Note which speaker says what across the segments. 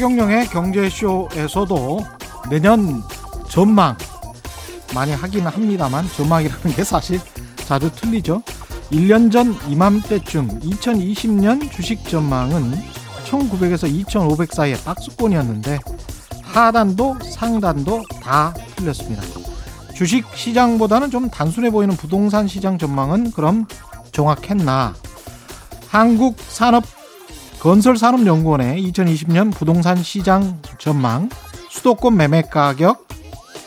Speaker 1: 네, 최경영의 경제쇼에서도 내년 전망 많이 하긴 합니다만 전망이라는 게 사실 자주 틀리죠. 1년 전 이맘때쯤 2020년 주식 전망은 1900에서 2500 사이의 박스권이었는데 하단도 상단도 다 틀렸습니다. 주식 시장보다는 좀 단순해 보이는 부동산 시장 전망은 그럼 정확했나? 한국 산업 건설산업연구원의 2020년 부동산 시장 전망 수도권 매매 가격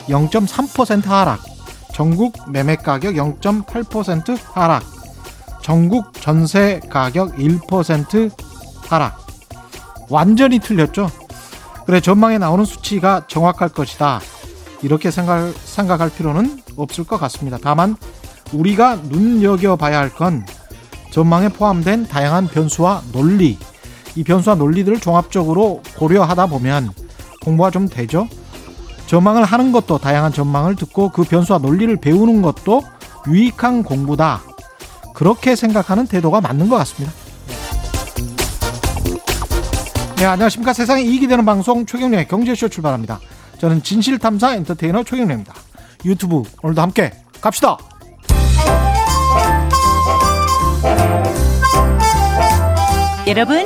Speaker 1: 0.3% 하락 전국 매매 가격 0.8% 하락 전국 전세 가격 1% 하락 완전히 틀렸죠. 그래 전망에 나오는 수치가 정확할 것이다. 이렇게 생각, 생각할 필요는 없을 것 같습니다. 다만 우리가 눈여겨봐야 할 건 전망에 포함된 다양한 변수와 논리, 이 변수와 논리들을 종합적으로 고려하다 보면 공부가 좀 되죠. 전망을 하는 것도 다양한 전망을 듣고 그 변수와 논리를 배우는 것도 유익한 공부다. 그렇게 생각하는 태도가 맞는 것 같습니다. 네, 안녕하십니까. 세상에 이익이 되는 방송 최경련의 경제쇼 출발합니다. 저는 진실탐사 엔터테이너 최경련입니다. 유튜브 오늘도 함께 갑시다.
Speaker 2: 여러분,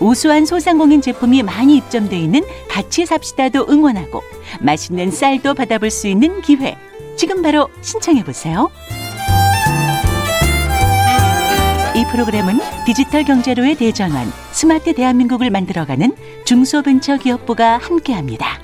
Speaker 2: 우수한 소상공인 제품이 많이 입점돼 있는 같이 삽시다도 응원하고 맛있는 쌀도 받아볼 수 있는 기회. 지금 바로 신청해 보세요. 이 프로그램은 디지털 경제로의 대전환, 스마트 대한민국을 만들어가는 중소벤처기업부가 함께합니다.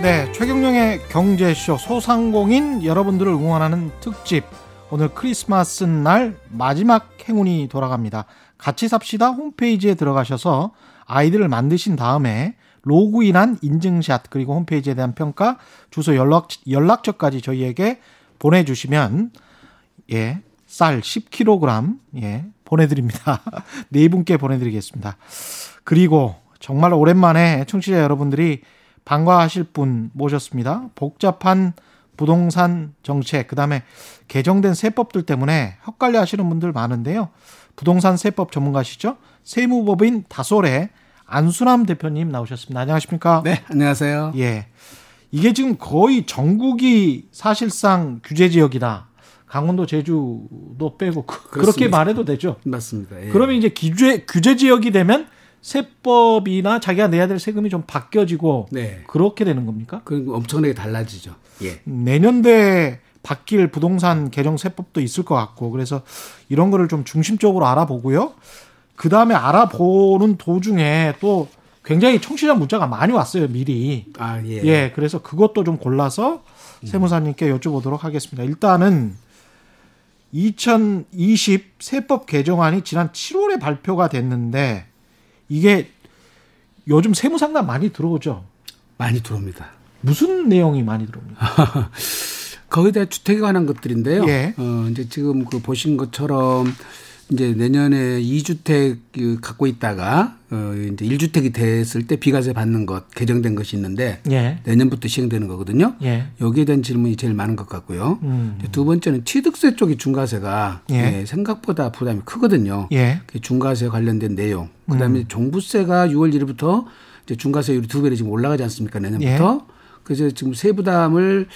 Speaker 1: 네, 최경영의 경제쇼 소상공인 여러분들을 응원하는 특집. 오늘 크리스마스 날 마지막 행운이 돌아갑니다. 같이 삽시다 홈페이지에 들어가셔서 아이디를 만드신 다음에 로그인한 인증샷 그리고 홈페이지에 대한 평가 주소 연락 연락처까지 저희에게 보내주시면 예, 쌀 10kg 예, 보내드립니다. 네 분께 보내드리겠습니다. 그리고 정말 오랜만에 청취자 여러분들이 반가워하실 분 모셨습니다. 복잡한 부동산 정책, 그 다음에 개정된 세법들 때문에 헷갈려 하시는 분들 많은데요. 부동산 세법 전문가시죠? 세무법인 다솔의 안수남 대표님 나오셨습니다. 안녕하십니까?
Speaker 3: 네, 안녕하세요.
Speaker 1: 예. 이게 지금 거의 전국이 사실상 규제 지역이다. 강원도, 제주도 빼고 그, 그렇게. 말해도 되죠.
Speaker 3: 맞습니다.
Speaker 1: 예. 그러면 이제 규제 규제 지역이 되면 세법이나 자기가 내야 될 세금이 좀 바뀌어지고 네. 그렇게 되는 겁니까?
Speaker 3: 그 엄청나게 달라지죠.
Speaker 1: 예. 내년도에 바뀔 부동산 개정 세법도 있을 것 같고 그래서 이런 거를 좀 중심적으로 알아보고요. 그 다음에 알아보는 도중에 또 굉장히 청취자 문자가 많이 왔어요 미리.
Speaker 3: 아 예.
Speaker 1: 예. 그래서 그것도 좀 골라서 세무사님께 여쭤보도록 하겠습니다. 일단은 2020 세법 개정안이 지난 7월에 발표가 됐는데 이게 요즘 세무 상담 많이 들어오죠?
Speaker 3: 많이 들어옵니다.
Speaker 1: 무슨 내용이 많이 들어옵니까?
Speaker 3: 거기에 대한 주택에 관한 것들인데요. 예. 어, 이제 지금 그 보신 것처럼 이제 내년에 2주택 그 갖고 있다가 어 이제 1주택이 됐을 때 비과세 받는 것 개정된 것이 있는데 예. 내년부터 시행되는 거거든요. 예. 여기에 대한 질문이 제일 많은 것 같고요. 음. 두 번째는 취득세 쪽이 중과세가 예. 예 생각보다 부담이 크거든요. 예. 그 중과세 관련된 내용. 그다음에 음. 종부세가 6월 1일부터 이제 중과세율이 두 배로 지금 올라가지 않습니까 내년부터. 예. 그래서 지금 세부담을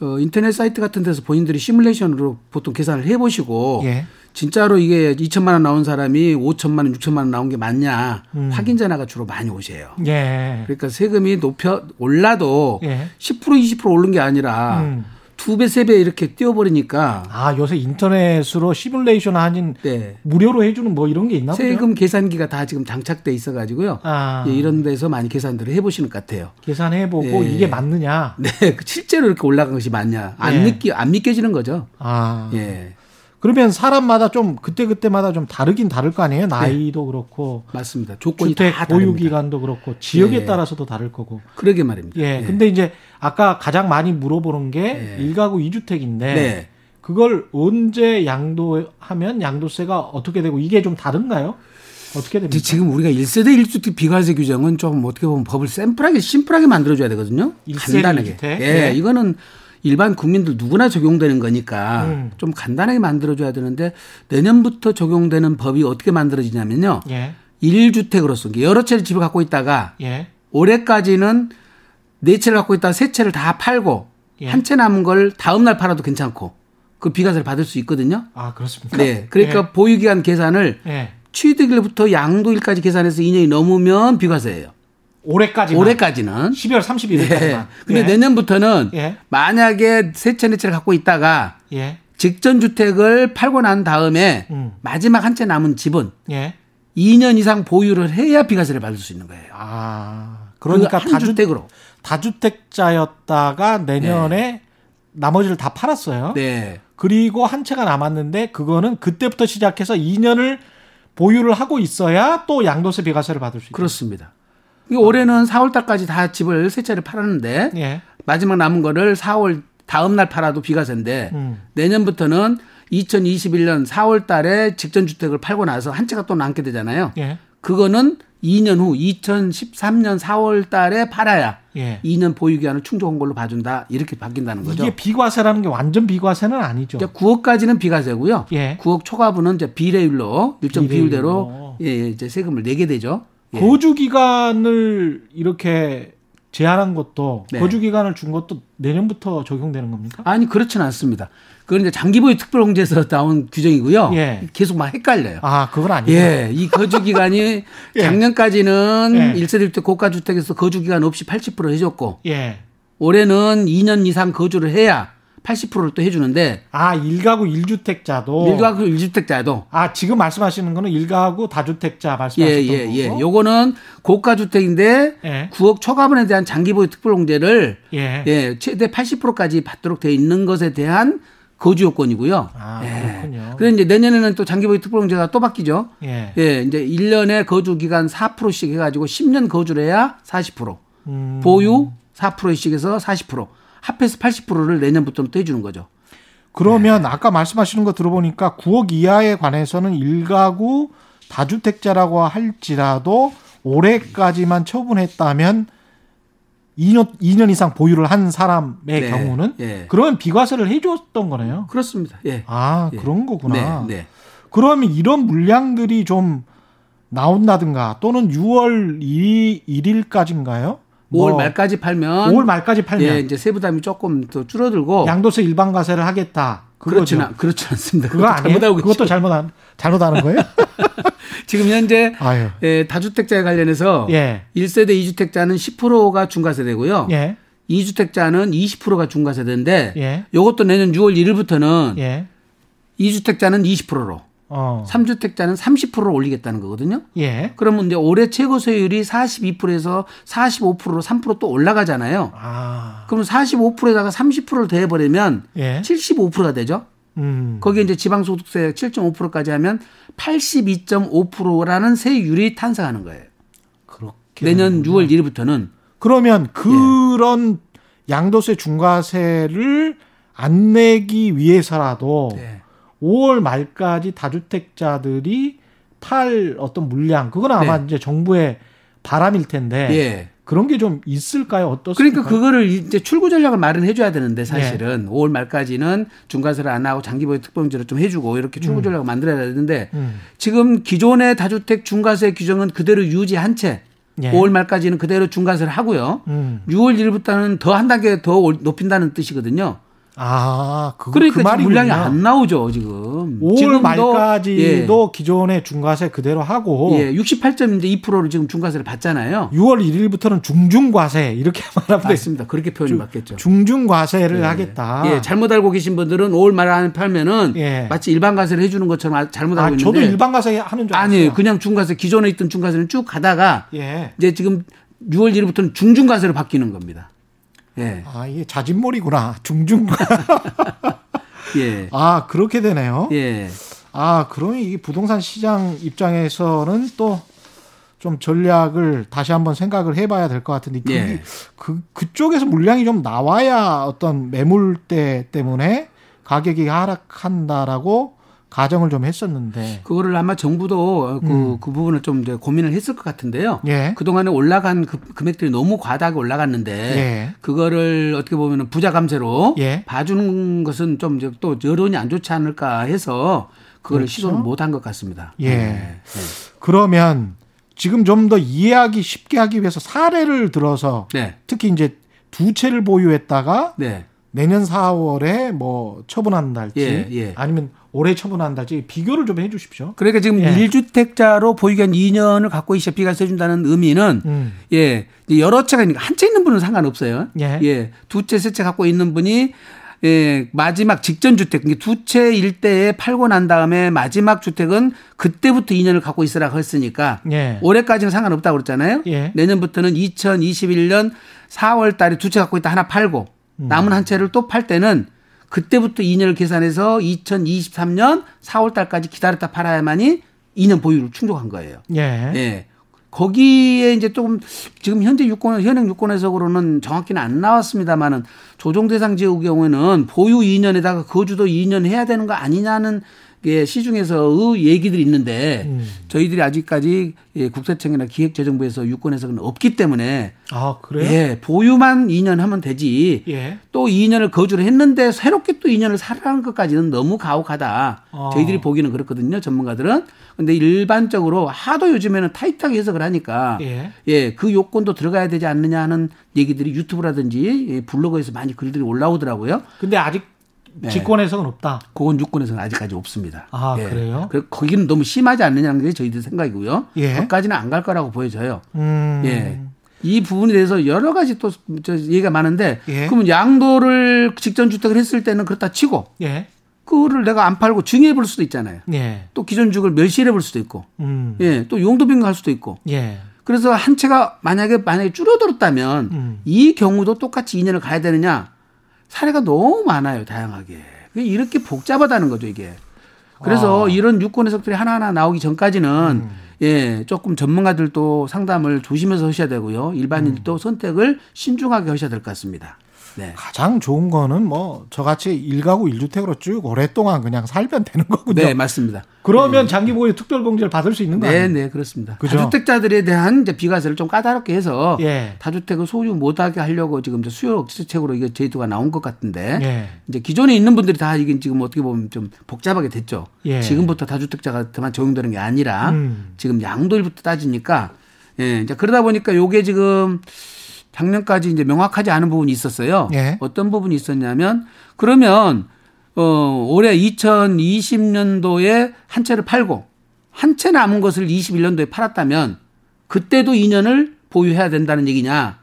Speaker 3: 어 인터넷 사이트 같은 데서 본인들이 시뮬레이션으로 보통 계산을 해보시고 예. 진짜로 이게 2천만 원 나온 사람이 5천만 원, 6천만 원 나온 게 맞냐 음. 확인 전화가 주로 많이 오세요. 예. 그러니까 세금이 높여 올라도 예. 10% 20% 오른 게 아니라 음. 두 배, 세 배 이렇게 띄워버리니까.
Speaker 1: 아, 요새 인터넷으로 시뮬레이션 하는 네. 무료로 해주는 뭐 이런 게 있나
Speaker 3: 보죠? 세금 계산기가 다 지금 장착돼 있어가지고요. 아. 예, 이런 데서 많이 계산들을 해보시는 것 같아요.
Speaker 1: 계산해보고 네. 이게 맞느냐.
Speaker 3: 네. 실제로 이렇게 올라간 것이 맞냐. 안, 네. 믿기, 안 믿겨지는 거죠.
Speaker 1: 아. 예. 그러면 사람마다 좀 그때 그때마다 좀 다르긴 다를 거 아니에요? 네. 나이도 네. 그렇고
Speaker 3: 맞습니다. 조건이
Speaker 1: 주택 보유 기간도 그렇고 지역에 네. 따라서도 다를 거고.
Speaker 3: 그러게 말입니다.
Speaker 1: 예. 네. 근데 이제 아까 가장 많이 물어보는 게 일가구 이주택인데 그걸 언제 양도하면 양도세가 어떻게 되고 이게 좀 다른가요? 어떻게 됩니까?
Speaker 3: 지금 우리가 1세대 1주택 비과세 규정은 좀 어떻게 보면 법을 샘플하게 심플하게 만들어 줘야 되거든요. 간단하게. 예, 네. 이거는 일반 국민들 누구나 적용되는 거니까 음. 좀 간단하게 만들어줘야 되는데 내년부터 적용되는 법이 어떻게 만들어지냐면요. 예. 1주택으로서 여러 채를 집을 갖고 있다가 예. 올해까지는 네 채를 갖고 있다가 세 채를 다 팔고 예. 한채 남은 걸 다음 날 팔아도 괜찮고 그 비과세를 받을 수 있거든요.
Speaker 1: 아 그렇습니까?
Speaker 3: 네, 그러니까 예. 보유기간 계산을 예. 취득일부터 양도일까지 계산해서 2년이 넘으면 비과세예요.
Speaker 1: 올해까지
Speaker 3: 올해까지는
Speaker 1: 12월 31일까지만. 예.
Speaker 3: 근데 예. 내년부터는 예. 만약에 세채 네채를 갖고 있다가 예. 직전 주택을 팔고 난 다음에 음. 마지막 한 채 남은 집은 예. 2년 이상 보유를 해야 비과세를 받을 수 있는 거예요.
Speaker 1: 아. 그러니까 다주택으로 다주택자였다가 내년에 네. 나머지를 다 팔았어요. 네. 그리고 한 채가 남았는데 그거는 그때부터 시작해서 2년을 보유를 하고 있어야 또 양도세 비과세를 받을 수 있다.
Speaker 3: 그렇습니다. 올해는 4월 달까지 다 집을 세 채를 팔았는데 예. 마지막 남은 거를 4월 다음 날 팔아도 비과세인데 음. 내년부터는 2021년 4월 달에 직전 주택을 팔고 나서 한 채가 또 남게 되잖아요. 예. 그거는 2년 후 2013년 4월 달에 팔아야 예. 2년 보유 기간을 충족한 걸로 봐준다. 이렇게 바뀐다는 거죠.
Speaker 1: 이게 비과세라는 게 완전 비과세는 아니죠.
Speaker 3: 9억까지는 비과세고요. 예. 9억 초과분은 이제 비례율로 일정 비례율로. 비율대로 예, 이제 세금을 내게 되죠.
Speaker 1: 예. 거주 기간을 이렇게 제한한 것도 네. 거주 기간을 준 것도 내년부터 적용되는 겁니까?
Speaker 3: 아니 그렇지는 않습니다. 그건 이제 장기보유 특별공제에서 나온 규정이고요. 예. 계속 막 헷갈려요.
Speaker 1: 아, 그건 아니에요.
Speaker 3: 예. 이 거주 기간이 예. 작년까지는 예. 1세대 1대 고가 주택에서 거주 기간 없이 80% 해줬고 예. 올해는 2년 이상 거주를 해야 80%를 또 해주는데.
Speaker 1: 아, 일가구 1주택자도.
Speaker 3: 일가구 1주택자도.
Speaker 1: 아, 지금 말씀하시는 거는 일가구 다주택자 말씀하셨던 예, 예, 예.
Speaker 3: 거고. 요거는 고가 주택인데 예. 9억 초과분에 대한 장기보유 특별공제를 예. 예, 최대 80%까지 받도록 돼 있는 것에 대한 거주 요건이고요.
Speaker 1: 아, 예. 그렇군요.
Speaker 3: 그래 이제 내년에는 또 장기보유 특별공제가 또 바뀌죠. 예. 예, 이제 1년에 거주 기간 4%씩 해 가지고 10년 거주를 해야 40%. 음. 보유 4%씩 해서 40%. 합해서 80%를 내년부터는 또 해주는 거죠.
Speaker 1: 그러면 네. 아까 말씀하시는 거 들어보니까 9억 이하에 관해서는 일가구 다주택자라고 할지라도 올해까지만 처분했다면 2년, 2년 이상 보유를 한 사람의 네. 경우는 네. 그러면 비과세를 해줬던 거네요.
Speaker 3: 그렇습니다. 예.
Speaker 1: 아 예. 그런 거구나. 네. 네. 그러면 이런 물량들이 좀 나온다든가 또는 6월 2, 1일까지인가요?
Speaker 3: 5월 뭐 말까지 팔면
Speaker 1: 5월 말까지 팔면
Speaker 3: 예, 이제 세부담이 조금 더 줄어들고
Speaker 1: 양도세 일반 과세를 하겠다.
Speaker 3: 그렇지는 그렇지 않습니다.
Speaker 1: 그거 아니에요? 그것도 잘못한 잘못하는 거예요?
Speaker 3: 지금 현재 예, 다주택자에 관련해서 예. 1세대 2주택자는 10%가 중과세되고요. 예. 2주택자는 20%가 중과세되는데 예. 이것도 내년 6월 1일부터는 예. 2주택자는 20%로 어. 3주택자는 30%를 올리겠다는 거거든요. 예. 그러면 이제 올해 최고 세율이 42%에서 45%로 3%또 올라가잖아요. 아. 그럼 45%에다가 30%를 더해버리면 예. 75%가 되죠. 음. 거기에 이제 지방소득세 7.5%까지 하면 82.5%라는 세율이 탄생하는 거예요. 그렇게 내년 6월 1일부터는
Speaker 1: 그러면 그런 예. 양도세 중과세를 안 내기 위해서라도 네. 5월 말까지 다주택자들이 팔 어떤 물량 그건 아마 네. 이제 정부의 바람일 텐데 예. 그런 게 좀 있을까요? 어떻습니까?
Speaker 3: 그러니까 그거를 이제 출구 전략을 마련해 줘야 되는데 사실은 예. 5월 말까지는 중과세를 안 하고 장기 보유 특별공제를 좀 해주고 이렇게 출구 음. 전략을 만들어야 되는데 음. 지금 기존의 다주택 중과세 규정은 그대로 유지한 채 예. 5월 말까지는 그대로 중과세를 하고요. 음. 6월 1일부터는 더 한 단계 더 높인다는 뜻이거든요.
Speaker 1: 아, 그,
Speaker 3: 그러니까 그 말이 물량이 안 나오죠 지금.
Speaker 1: 5월 말까지도 예. 기존의 중과세 그대로 하고
Speaker 3: 예, 68.2%를 점 지금 중과세를 받잖아요.
Speaker 1: 6월 1일부터는 중중과세 이렇게 말하면
Speaker 3: 맞습니다. 그렇게 표현이 맞겠죠.
Speaker 1: 중중과세를 예. 하겠다.
Speaker 3: 예, 잘못 알고 계신 분들은 5월 말 안에 팔면은 예. 마치 일반 과세를 해주는 것처럼 아, 잘못 알고 아, 있는데.
Speaker 1: 저도 일반 과세 하는 줄 알았어요. 아니에요,
Speaker 3: 그냥 중과세 기존에 있던 중과세는 쭉 가다가 예. 이제 지금 6월 1일부터는 중중과세로 바뀌는 겁니다.
Speaker 1: 예. 아, 이게 자진몰이구나. 중중. 예. 아, 그렇게 되네요. 예. 아, 그러면 이 부동산 시장 입장에서는 또 좀 전략을 다시 한번 생각을 해봐야 될 것 같은데 그, 예. 그 그쪽에서 물량이 좀 나와야 어떤 매물대 때문에 가격이 하락한다라고 가정을 좀 했었는데
Speaker 3: 그거를 아마 정부도 그, 음. 그 부분을 좀 이제 고민을 했을 것 같은데요. 예. 그동안에 올라간 그 금액들이 너무 과다하게 올라갔는데 예. 그거를 어떻게 보면 부자 감세로 예. 봐주는 것은 좀 또 여론이 안 좋지 않을까 해서 그거를 그렇죠? 시도를 못한 것 같습니다.
Speaker 1: 예. 네. 그러면 지금 좀 더 이해하기 쉽게 하기 위해서 사례를 들어서 네. 특히 이제 두 채를 보유했다가 네. 내년 4월에 뭐 처분한달지 예, 예. 아니면 올해 처분한달지 비교를 좀 해 주십시오.
Speaker 3: 그러니까 지금 예. 1주택자로 보유기간 2년을 갖고 있어 비과세 준다는 의미는 음. 예 여러 채가 있는 한채 있는 분은 상관없어요. 예, 예 두 채, 세 채 갖고 있는 분이 예, 마지막 직전 주택, 두 채 일대에 팔고 난 다음에 마지막 주택은 그때부터 2년을 갖고 있으라 했으니까 예. 올해까지는 상관없다고 그랬잖아요. 예. 내년부터는 2021년 4월 달에 두 채 갖고 있다 하나 팔고 음. 남은 한 채를 또 팔 때는 그때부터 2년을 계산해서 2023년 4월 달까지 기다렸다 팔아야만이 2년 보유를 충족한 거예요. 예. 예. 거기에 이제 조금 지금 현재 유권 현행 유권 해석으로는 정확히는 안 나왔습니다만은 조정 대상 지역의 경우에는 보유 2년에다가 거주도 2년 해야 되는 거 아니냐는 예, 시중에서의 얘기들이 있는데 음. 저희들이 아직까지 예, 국세청이나 기획재정부에서 유권 해석은 없기 때문에
Speaker 1: 아 그래요?
Speaker 3: 예, 보유만 2년 하면 되지. 예. 또 2년을 거주를 했는데 새롭게 또 2년을 살아가는 것까지는 너무 가혹하다. 아. 저희들이 보기는 그렇거든요, 전문가들은. 근데 일반적으로 하도 요즘에는 타이트하게 해석을 하니까 예. 예, 그 요건도 들어가야 되지 않느냐 하는 얘기들이 유튜브라든지 예, 블로그에서 많이 글들이 올라오더라고요.
Speaker 1: 근데 아직 네. 직권 해석은 없다.
Speaker 3: 그건 유권에서는 아직까지 없습니다.
Speaker 1: 아 예. 그래요?
Speaker 3: 그 거기는 너무 심하지 않느냐는 게 저희들 생각이고요. 예. 거기까지는 안 갈 거라고 보여져요. 음. 예. 이 부분에 대해서 여러 가지 또 얘기가 많은데 예. 그러면 양도를 직전 주택을 했을 때는 그렇다 치고 예. 그거를 내가 안 팔고 증여해 볼 수도 있잖아요. 예. 또 기존 주택을 멸실해 볼 수도 있고, 음. 예, 또 용도 변경할 수도 있고. 예. 그래서 한 채가 만약에 만약에 줄어들었다면 음. 이 경우도 똑같이 2년을 가야 되느냐 사례가 너무 많아요, 다양하게. 이렇게 복잡하다는 거죠, 이게. 그래서 아. 이런 유권 해석들이 하나하나 나오기 전까지는 음. 예, 조금 전문가들도 상담을 조심해서 하셔야 되고요. 일반인들도 음. 선택을 신중하게 하셔야 될 것 같습니다.
Speaker 1: 네. 가장 좋은 거는 뭐 저같이 일가구 일주택으로쭉 오랫동안 그냥 살면 되는 거군요.
Speaker 3: 네, 맞습니다.
Speaker 1: 그러면 네. 장기 보유 특별 공제를 받을 수 있는 거 아니에요?
Speaker 3: 네, 네, 그렇습니다. 그죠? 다주택자들에 대한 이제 비과세를 좀 까다롭게 해서 예. 다주택을 소유 못 하게 하려고 지금 이제 수요 억제책으로 이게 제도가 나온 것 같은데 예. 이제 기존에 있는 분들이 다 이게 지금 어떻게 보면 좀 복잡하게 됐죠. 예. 지금부터 다주택자가만 적용되는 게 아니라 음. 지금 양도일부터 따지니까 예, 이제 그러다 보니까 요게 지금 작년까지 이제 명확하지 않은 부분이 있었어요. 예. 어떤 부분이 있었냐면 그러면 어 올해 2020년도에 한 채를 팔고 한 채 남은 것을 21년도에 팔았다면 그때도 2년을 보유해야 된다는 얘기냐?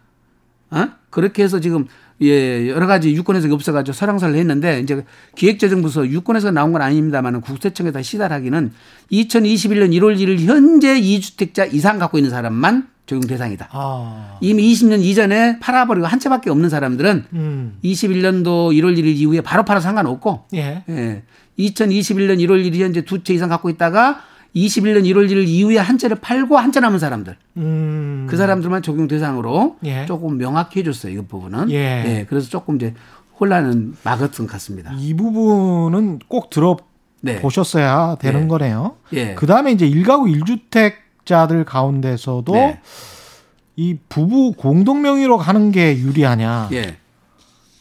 Speaker 3: 어? 그렇게 해서 지금 예, 여러 가지 유권에서 없어가지고 설랑설을 했는데 이제 기획재정부서 유권에서 나온 건 아닙니다만은 국세청에다 시달하기는 2021년 1월 1일 현재 2주택자 이상 갖고 있는 사람만 적용 대상이다. 아. 이미 20년 이전에 팔아버리고 한 채밖에 없는 사람들은 음. 21년도 1월 1일 이후에 바로 팔아 상관없고 예. 예. 2021년 1월 1일 현재 두 채 이상 갖고 있다가 21년 1월 1일 이후에 한 채를 팔고 한 채 남은 사람들. 음. 그 사람들만 적용 대상으로 예. 조금 명확히 해줬어요. 이 부분은. 예. 예. 그래서 조금 이제 혼란은 막았던 것 같습니다.
Speaker 1: 이 부분은 꼭 들어 네. 보셨어야 되는 네. 거네요. 예. 그 다음에 이제 일가구 1주택 자들 가운데서도 네. 이 부부 공동 명의로 가는 게 유리하냐. 예.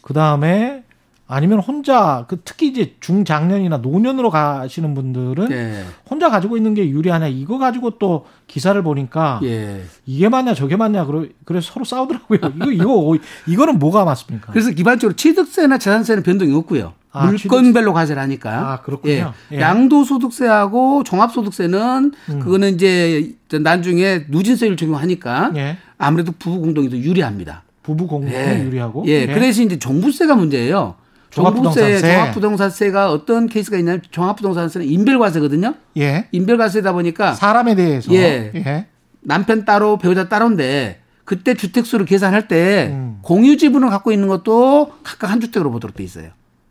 Speaker 1: 그 다음에 아니면 혼자 그 특히 이제 중장년이나 노년으로 가시는 분들은 예. 혼자 가지고 있는 게 유리하냐 이거 가지고 또 기사를 보니까 예. 이게 맞냐 저게 맞냐 그래 그래서 서로 싸우더라고요. 이거 이거 이거는 뭐가 맞습니까?
Speaker 3: 그래서 기본적으로 취득세나 재산세는 변동이 없고요. 아, 물건별로 과세를 하니까.
Speaker 1: 아, 그렇군요.
Speaker 3: 예. 예. 양도소득세하고 종합소득세는 음. 그거는 이제 나중에 누진세율 적용하니까 예. 아무래도 부부 공동이 더 유리합니다.
Speaker 1: 부부 공동이 예. 유리하고.
Speaker 3: 예. 예. 그래서 이제 종부세가 문제예요. 종부세, 종합부동산세가 어떤 케이스가 있냐면 종합부동산세는 인별과세거든요. 예. 인별과세다 보니까
Speaker 1: 사람에 대해서
Speaker 3: 예. 예. 남편 따로 배우자 따로인데 그때 주택수를 계산할 때 음. 공유 지분을 갖고 있는 것도 각각 한 주택으로 보도록 돼 있어요.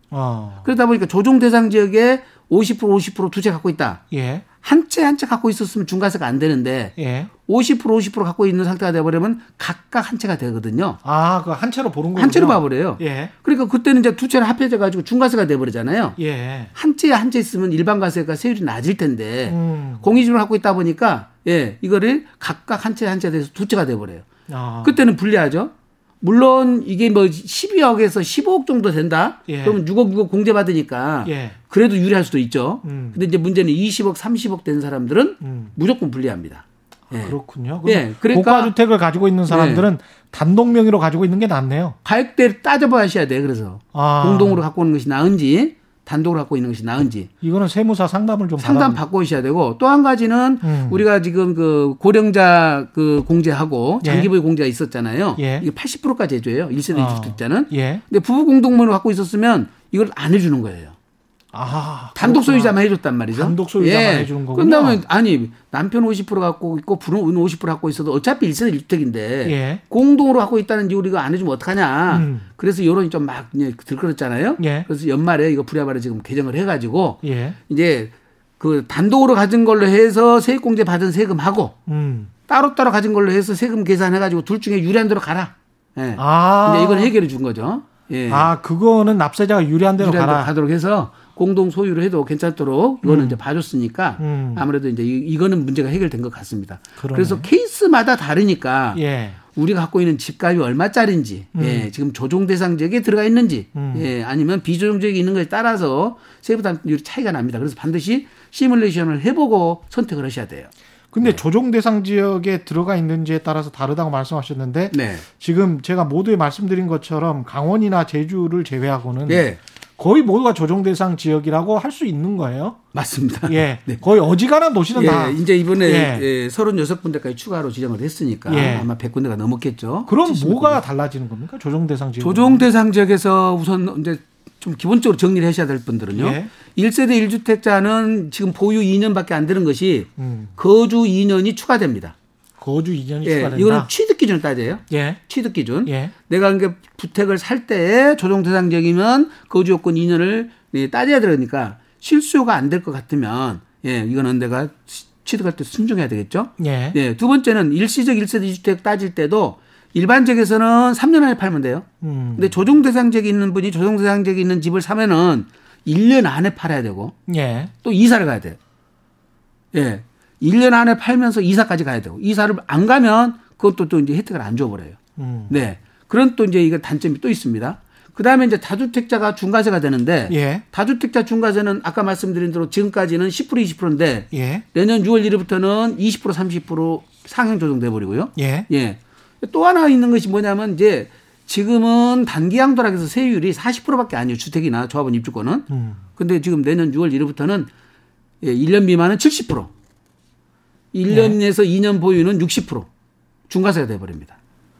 Speaker 3: 어. 그러다 보니까 조정 대상 지역에 50% 50%두 채 갖고 있다.
Speaker 1: 예.
Speaker 3: 한채 한 채 갖고 있었으면 중과세가 안 되는데 예. 50% 50% 갖고 있는 상태가 돼버리면 각각 한 채가 되거든요.
Speaker 1: 아, 그 한 채로 보는 거예요.
Speaker 3: 한 채로 봐버려요.
Speaker 1: 예.
Speaker 3: 그러니까 그때는 이제 두 채를 합해져 가지고 중과세가 돼버리잖아요.
Speaker 1: 예.
Speaker 3: 한 채에 한 채 있으면 일반 과세가 세율이 낮을 텐데 음. 공익주를 갖고 있다 보니까 예 이거를 각각 한 채 한 채 돼서 두 채가 돼버려요. 아. 그때는 불리하죠. 물론 이게 뭐 12억에서 15억 정도 된다? 예. 그러면 6억, 6억 공제 받으니까 예. 그래도 유리할 수도 있죠. 음. 근데 이제 문제는 20억, 30억 된 사람들은 음. 무조건 불리합니다.
Speaker 1: 예. 그렇군요. 예. 그러니까 고가 주택을 가지고 있는 사람들은 예. 단독 명의로 가지고 있는 게 낫네요.
Speaker 3: 가액대를 따져봐야 돼. 그래서 아. 공동으로 갖고 오는 것이 나은지 단독으로 갖고 있는 것이 나은지.
Speaker 1: 이거는 세무사 상담을 좀
Speaker 3: 상담 받고 오셔야 되고 또 한 가지는 음. 우리가 지금 그 고령자 그 공제하고 예. 장기부의 예. 공제가 있었잖아요. 예. 이게 80%까지 해줘요. 1세대 어. 주택자는. 예. 근데 부부 공동문을 갖고 있었으면 이걸 안 해주는 거예요.
Speaker 1: 아,
Speaker 3: 단독 소유자만 해줬단 말이죠.
Speaker 1: 단독 소유자만 예. 해주는 거군요.
Speaker 3: 그다음에 아니 남편 50% 갖고 있고 부는 50% 갖고 있어도 어차피 1세대 주택인데 예. 공동으로 갖고 있다는 이유 우리가 안 해주면 어떡하냐. 음. 그래서 여론이 좀 막 들끓었잖아요. 예. 그래서 연말에 이거 부랴부랴 지금 개정을 해가지고 예. 이제 그 단독으로 가진 걸로 해서 세액공제 받은 세금하고 음. 따로따로 가진 걸로 해서 세금 계산해가지고 둘 중에 유리한 대로 가라. 예. 아. 이제 이걸 해결해 준 거죠. 예.
Speaker 1: 아, 그거는 납세자가 유리한 대로
Speaker 3: 유리한 가라. 가도록 해서 공동 소유를 해도 괜찮도록 이거는 음. 이제 봐줬으니까 음. 아무래도 이제 이거는 문제가 해결된 것 같습니다. 그러네. 그래서 케이스마다 다르니까 예. 우리가 갖고 있는 집값이 얼마짜리인지 음. 예, 지금 조정 대상 지역에 들어가 있는지 음. 예, 아니면 비조정 지역에 있는 것에 따라서 세부 담률이 차이가 납니다. 그래서 반드시 시뮬레이션을 해보고 선택을 하셔야 돼요.
Speaker 1: 근데 네. 조정 대상 지역에 들어가 있는지에 따라서 다르다고 말씀하셨는데 네. 지금 제가 모두에 말씀드린 것처럼 강원이나 제주를 제외하고는 네. 거의 모두가 조정 대상 지역이라고 할 수 있는 거예요.
Speaker 3: 맞습니다.
Speaker 1: 예. 네. 거의 어지간한 도시는
Speaker 3: 예.
Speaker 1: 다.
Speaker 3: 이제 이번에 예. 예. 36군데까지 추가로 지정을 했으니까 예. 아마 100군데가 넘었겠죠.
Speaker 1: 그럼 뭐가 달라지는 겁니까? 조정 대상 지역.
Speaker 3: 조정 대상 지역에서 우선 이제 좀 기본적으로 정리를 하셔야 될 분들은요. 예. 1세대 1주택자는 지금 보유 2년밖에 안 되는 것이 음. 거주 2년이 추가됩니다.
Speaker 1: 거주 2년이
Speaker 3: 예,
Speaker 1: 추가된다.
Speaker 3: 이거는 취득 기준을 따져요. 예. 취득 기준. 예. 내가 그러 주택을 살 때 조정 대상적이면 거주 요건 2년을 예, 따져야 되니까 실수요가 안 될 것 같으면 예, 이거는 내가 취득할 때 순종해야 되겠죠. 예. 예. 두 번째는 일시적 1세대 주택 따질 때도 일반적에서는 3년 안에 팔면 돼요. 음. 근데 조정 대상적이 있는 분이 조정 대상적이 있는 집을 사면은 1년 안에 팔아야 되고 예. 또 이사를 가야 돼요. 예. 1년 안에 팔면서 이사까지 가야 되고 이사를 안 가면 그것도 또 이제 혜택을 안 줘버려요. 음. 네. 그런 또 이제 이거 단점이 또 있습니다. 그 다음에 이제 다주택자가 중과세가 되는데 예. 다주택자 중과세는 아까 말씀드린 대로 지금까지는 10% 20%인데 예. 내년 6월 1일부터는 20% 30% 상향 조정돼 버리고요. 예. 예. 또 하나 있는 것이 뭐냐면 이제 지금은 단기 양도락에서 세율이 40%밖에 아니에요. 주택이나 조합원 입주권은. 음. 근데 지금 내년 6월 1일부터는 예, 1년 미만은 70%. 1년에서 네. 2년 보유는 60% 중과세가 돼버립니다.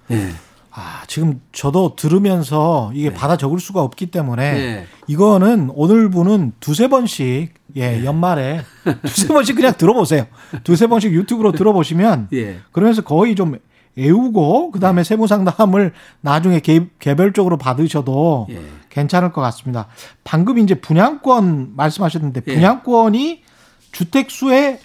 Speaker 3: 네.
Speaker 1: 아, 지금 저도 들으면서 이게 네. 받아 적을 수가 없기 때문에 네. 이거는 오늘 분은 두세 번씩 예, 네. 연말에 두세 번씩 그냥 들어보세요. 두세 번씩 유튜브로 들어보시면 예. 그러면서 거의 좀 애우고 그다음에 네. 세무 상담을 나중에 개, 개별적으로 받으셔도 예. 괜찮을 것 같습니다. 방금 이제 분양권 말씀하셨는데 예. 분양권이 주택 수에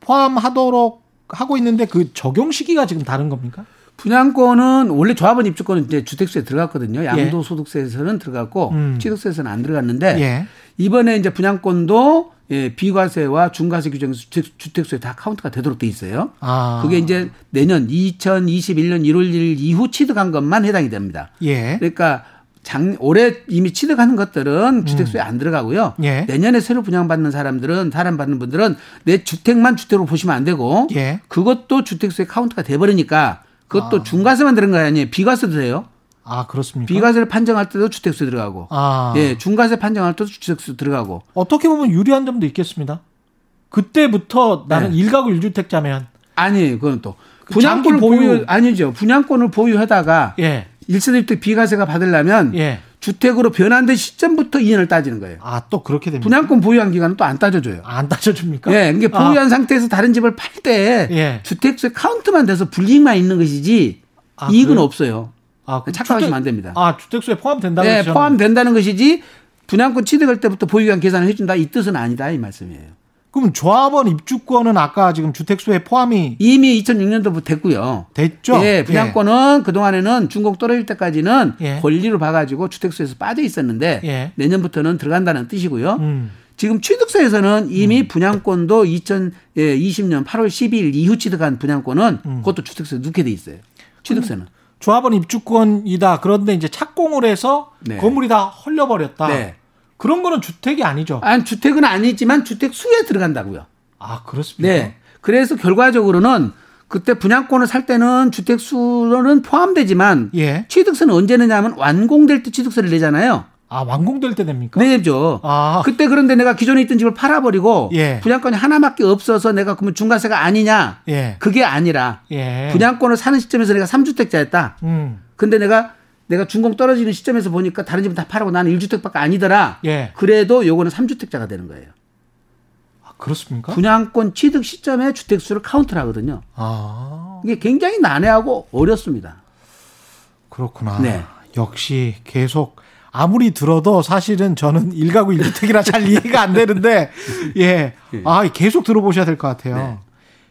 Speaker 1: 포함하도록 하고 있는데 그 적용 시기가 지금 다른 겁니까?
Speaker 3: 분양권은 원래 조합원 입주권은 이제 주택수에 들어갔거든요. 예. 양도소득세에서는 들어갔고 음. 취득세에서는 안 들어갔는데 예. 이번에 이제 분양권도 예, 비과세와 중과세 규정에서 주택, 수에다 카운트가 되도록 돼 있어요. 아. 그게 이제 내년 2021년 1월 1일 이후 취득한 것만 해당이 됩니다. 예. 그러니까 장, 올해 이미 취득하는 것들은 주택수에 음. 안 들어가고요. 예. 내년에 새로 분양받는 사람들은, 사람 받는 분들은 내 주택만 주택으로 보시면 안 되고, 예. 그것도 주택수에 카운트가 돼버리니까 그것도 아. 중과세만 들은 거 아니에요. 비과세도 돼요.
Speaker 1: 아, 그렇습니까?
Speaker 3: 비과세를 판정할 때도 주택수 들어가고, 아. 예, 중과세 판정할 때도 주택수 들어가고.
Speaker 1: 어떻게 보면 유리한 점도 있겠습니다. 그때부터 나는 네. 일가구 1주택자면.
Speaker 3: 아니, 그건 또. 그 분양권을 보유, 보유, 아니죠. 분양권을 보유하다가 예. 1세 대 주택 비과세가 받으려면 예. 주택으로 변환된 시점부터 2년을 따지는 거예요.
Speaker 1: 아, 또 그렇게 됩니다.
Speaker 3: 분양권 보유한 기간은 또 안 따져줘요.
Speaker 1: 안 따져줍니까?
Speaker 3: 예, 이게 보유한 아. 상태에서 다른 집을 팔 때 예. 주택수의 카운트만 돼서 불이익만 있는 것이지 아, 이익은 그래요? 없어요. 아, 착각하시면 안 됩니다.
Speaker 1: 아, 주택수에 포함된다는
Speaker 3: 네, 포함된다는 것이지 분양권 취득할 때부터 보유기간 계산을 해준다 이 뜻은 아니다 이 말씀이에요.
Speaker 1: 그럼 조합원 입주권은 아까 지금 주택수에 포함이
Speaker 3: 이미 2006년도부터 됐고요.
Speaker 1: 됐죠.
Speaker 3: 예, 분양권은 예. 그 동안에는 중공 떨어질 때까지는
Speaker 1: 예.
Speaker 3: 권리로 봐가지고 주택수에서 빠져 있었는데
Speaker 1: 예.
Speaker 3: 내년부터는 들어간다는 뜻이고요.
Speaker 1: 음.
Speaker 3: 지금 취득세에서는 이미 음. 분양권도 2020년 8월 12일 이후 취득한 분양권은 음. 그것도 주택세 넣게 돼 있어요. 취득세는.
Speaker 1: 조합원 입주권이다. 그런데 이제 착공을 해서 네. 건물이 다 헐려버렸다. 네. 그런 거는 주택이 아니죠.
Speaker 3: 아니, 주택은 아니지만 주택 수에 들어간다고요.
Speaker 1: 아, 그렇습니까?
Speaker 3: 네. 그래서 결과적으로는 그때 분양권을 살 때는 주택 수는 포함되지만 예. 취득세는 언제 내냐면 완공될 때 취득세를 내잖아요.
Speaker 1: 아, 완공될 때 됩니까?
Speaker 3: 내죠. 아. 그때 그런데 내가 기존에 있던 집을 팔아버리고 예. 분양권이 하나밖에 없어서 내가 그러면 중과세가 아니냐? 예. 그게 아니라 예. 분양권을 사는 시점에서 내가 3주택자였다. 음. 근데 내가 내가 준공 떨어지는 시점에서 보니까 다른 집은 다 팔고 나는 1주택밖에 아니더라. 예. 그래도 요거는 3주택자가 되는 거예요.
Speaker 1: 아, 그렇습니까?
Speaker 3: 분양권 취득 시점에 주택 수를 카운트를 하거든요. 아. 이게 굉장히 난해하고 어렵습니다.
Speaker 1: 그렇구나. 네. 역시 계속 아무리 들어도 사실은 저는 1가구 1주택이라 잘 이해가 안 되는데 예. 예. 아, 계속 들어보셔야 될 것 같아요. 네.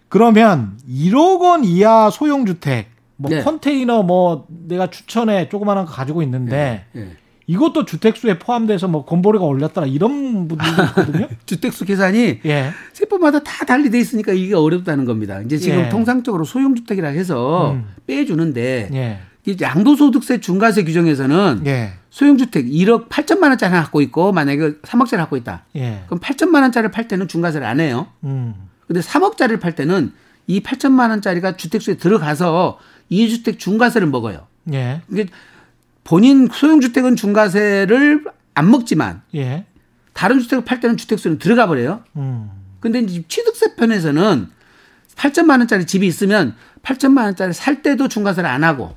Speaker 1: 그러면 1억 원 이하 소형 주택 뭐 네. 컨테이너 뭐 내가 추천해 조그마한 거 가지고 있는데 네. 네. 이것도 주택수에 포함돼서 뭐 건보료가 올렸더라 이런 분들도 있거든요.
Speaker 3: 주택수 계산이 예. 세법마다 다 달리 돼 있으니까 이게 어렵다는 겁니다. 이제 지금 예. 통상적으로 소형주택이라 해서 음. 빼주는데 예. 양도소득세 중과세 규정에서는 예. 소형주택 1억 8천만 원짜리 갖고 있고 만약에 3억짜리 갖고 있다. 예. 그럼 8천만 원짜리를 팔 때는 중과세를 안 해요. 음. 근데 3억짜리를 팔 때는 이 8천만 원짜리가 주택수에 들어가서 2주택 중과세를 먹어요. 예. 이게 본인 소형주택은 중과세를 안 먹지만 예. 다른 주택을 팔 때는 주택수는 들어가 버려요. 음. 근데 이제 취득세 편에서는 8천만 원짜리 집이 있으면 8천만 원짜리 살 때도 중과세를 안 하고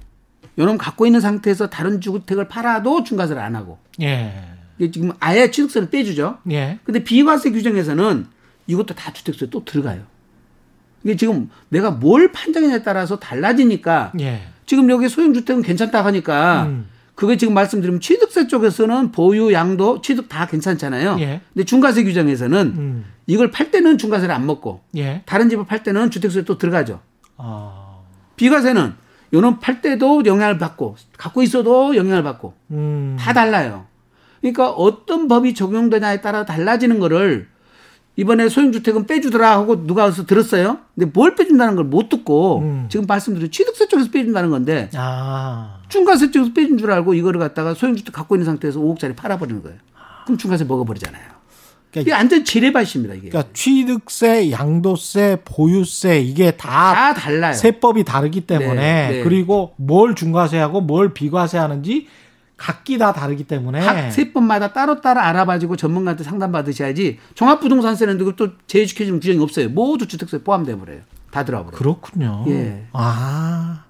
Speaker 3: 요놈 갖고 있는 상태에서 다른 주택을 팔아도 중과세를 안 하고. 예. 이게 지금 아예 취득세를 떼주죠. 예. 근데 비과세 규정에서는 이것도 다 주택수에 또 들어가요. 이게 지금 내가 뭘 판정했냐에 따라서 달라지니까 예. 지금 여기 소형주택은 괜찮다 하니까 음. 그게 지금 말씀드리면 취득세 쪽에서는 보유, 양도, 취득 다 괜찮잖아요. 예. 근데 중과세 규정에서는 음. 이걸 팔 때는 중과세를 안 먹고 예. 다른 집을 팔 때는 주택수에 또 들어가죠. 아. 비과세는 요는 팔 때도 영향을 받고 갖고 있어도 영향을 받고 음. 다 달라요. 그러니까 어떤 법이 적용되냐에 따라 달라지는 거를 이번에 소형주택은 빼주더라 하고 누가 와서 들었어요. 근데 뭘 빼준다는 걸 못 듣고 음. 지금 말씀드린 취득세 쪽에서 빼준다는 건데 아. 중과세 쪽에서 빼준 줄 알고 이거를 갖다가 소형주택 갖고 있는 상태에서 5억짜리 팔아버리는 거예요. 그럼 중과세 먹어버리잖아요. 그러니까 이게 완전 지뢰밭입니다 이게.
Speaker 1: 그러니까 취득세, 양도세, 보유세 이게 다,
Speaker 3: 다 달라요.
Speaker 1: 세법이 다르기 때문에 네, 네. 그리고 뭘 중과세하고 뭘 비과세하는지 각기 다 다르기 때문에 각
Speaker 3: 세법마다 따로따로 알아봐지고 전문가한테 상담받으셔야지 종합부동산세는 또 제외시켜주는 규정이 없어요. 모두 주택세 포함돼 버려요. 다 들어가 버려요.
Speaker 1: 그렇군요. 예. 아.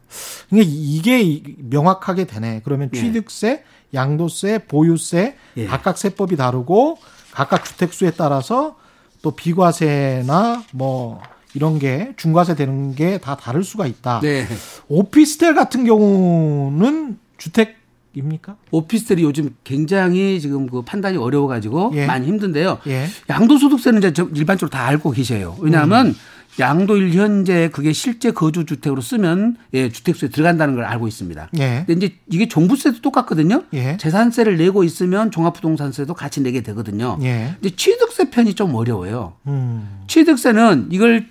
Speaker 1: 그러니까 이게 명확하게 되네. 그러면 예. 취득세, 예. 양도세, 보유세 예. 각각 세법이 다르고 각각 주택수에 따라서 또 비과세나 뭐 이런 게 중과세 되는 게 다 다를 수가 있다. 네. 오피스텔 같은 경우는 주택 입니까?
Speaker 3: 오피스텔이 요즘 굉장히 지금 그 판단이 어려워가지고 예. 많이 힘든데요. 예. 양도소득세는 이제 일반적으로 다 알고 계세요. 왜냐하면 음. 양도 일 현재 그게 실제 거주 주택으로 쓰면 예, 주택수에 들어간다는 걸 알고 있습니다. 예. 근데 이제 이게 종부세도 똑같거든요. 예. 재산세를 내고 있으면 종합부동산세도 같이 내게 되거든요. 예. 근데 취득세 편이 좀 어려워요. 음. 취득세는 이걸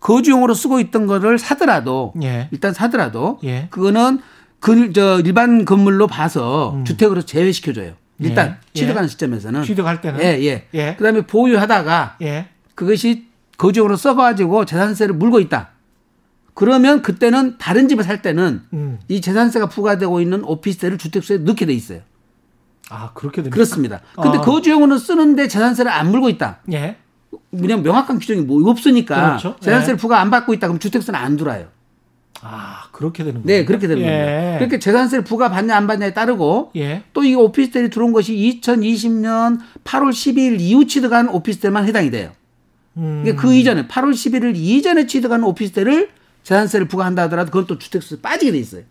Speaker 3: 거주용으로 쓰고 있던 거를 사더라도 예. 일단 사더라도 예. 그거는 그, 저, 일반 건물로 봐서 음. 주택으로 제외시켜줘요. 일단 예. 취득하는 예. 시점에서는.
Speaker 1: 취득할 때는.
Speaker 3: 예, 예. 예. 그 다음에 보유하다가. 예. 그것이 거주용으로 써가지고 재산세를 물고 있다. 그러면 그때는 다른 집을 살 때는 음. 이 재산세가 부과되고 있는 오피스텔을 주택수에 넣게 돼 있어요.
Speaker 1: 아, 그렇게 됩니까?
Speaker 3: 그렇습니다. 근데 어. 거주용으로 쓰는데 재산세를 안 물고 있다. 예. 그냥 명확한 규정이 뭐 없으니까 그렇죠. 재산세를 예. 부과 안 받고 있다. 그럼 주택세는 안 들어와요.
Speaker 1: 아, 그렇게 되는 거예요?
Speaker 3: 네, 그렇게 되는 예. 겁니다. 그렇게 재산세를 부과 받냐 안 받냐에 따르고 예. 또이 오피스텔이 들어온 것이 2020년 8월 12일 이후 취득한 오피스텔만 해당이 돼요. 음. 그 이전에 8월 11일 이전에 취득한 오피스텔을 재산세를 부과한다 하더라도 그건 또 주택수 빠지게 돼 있어요.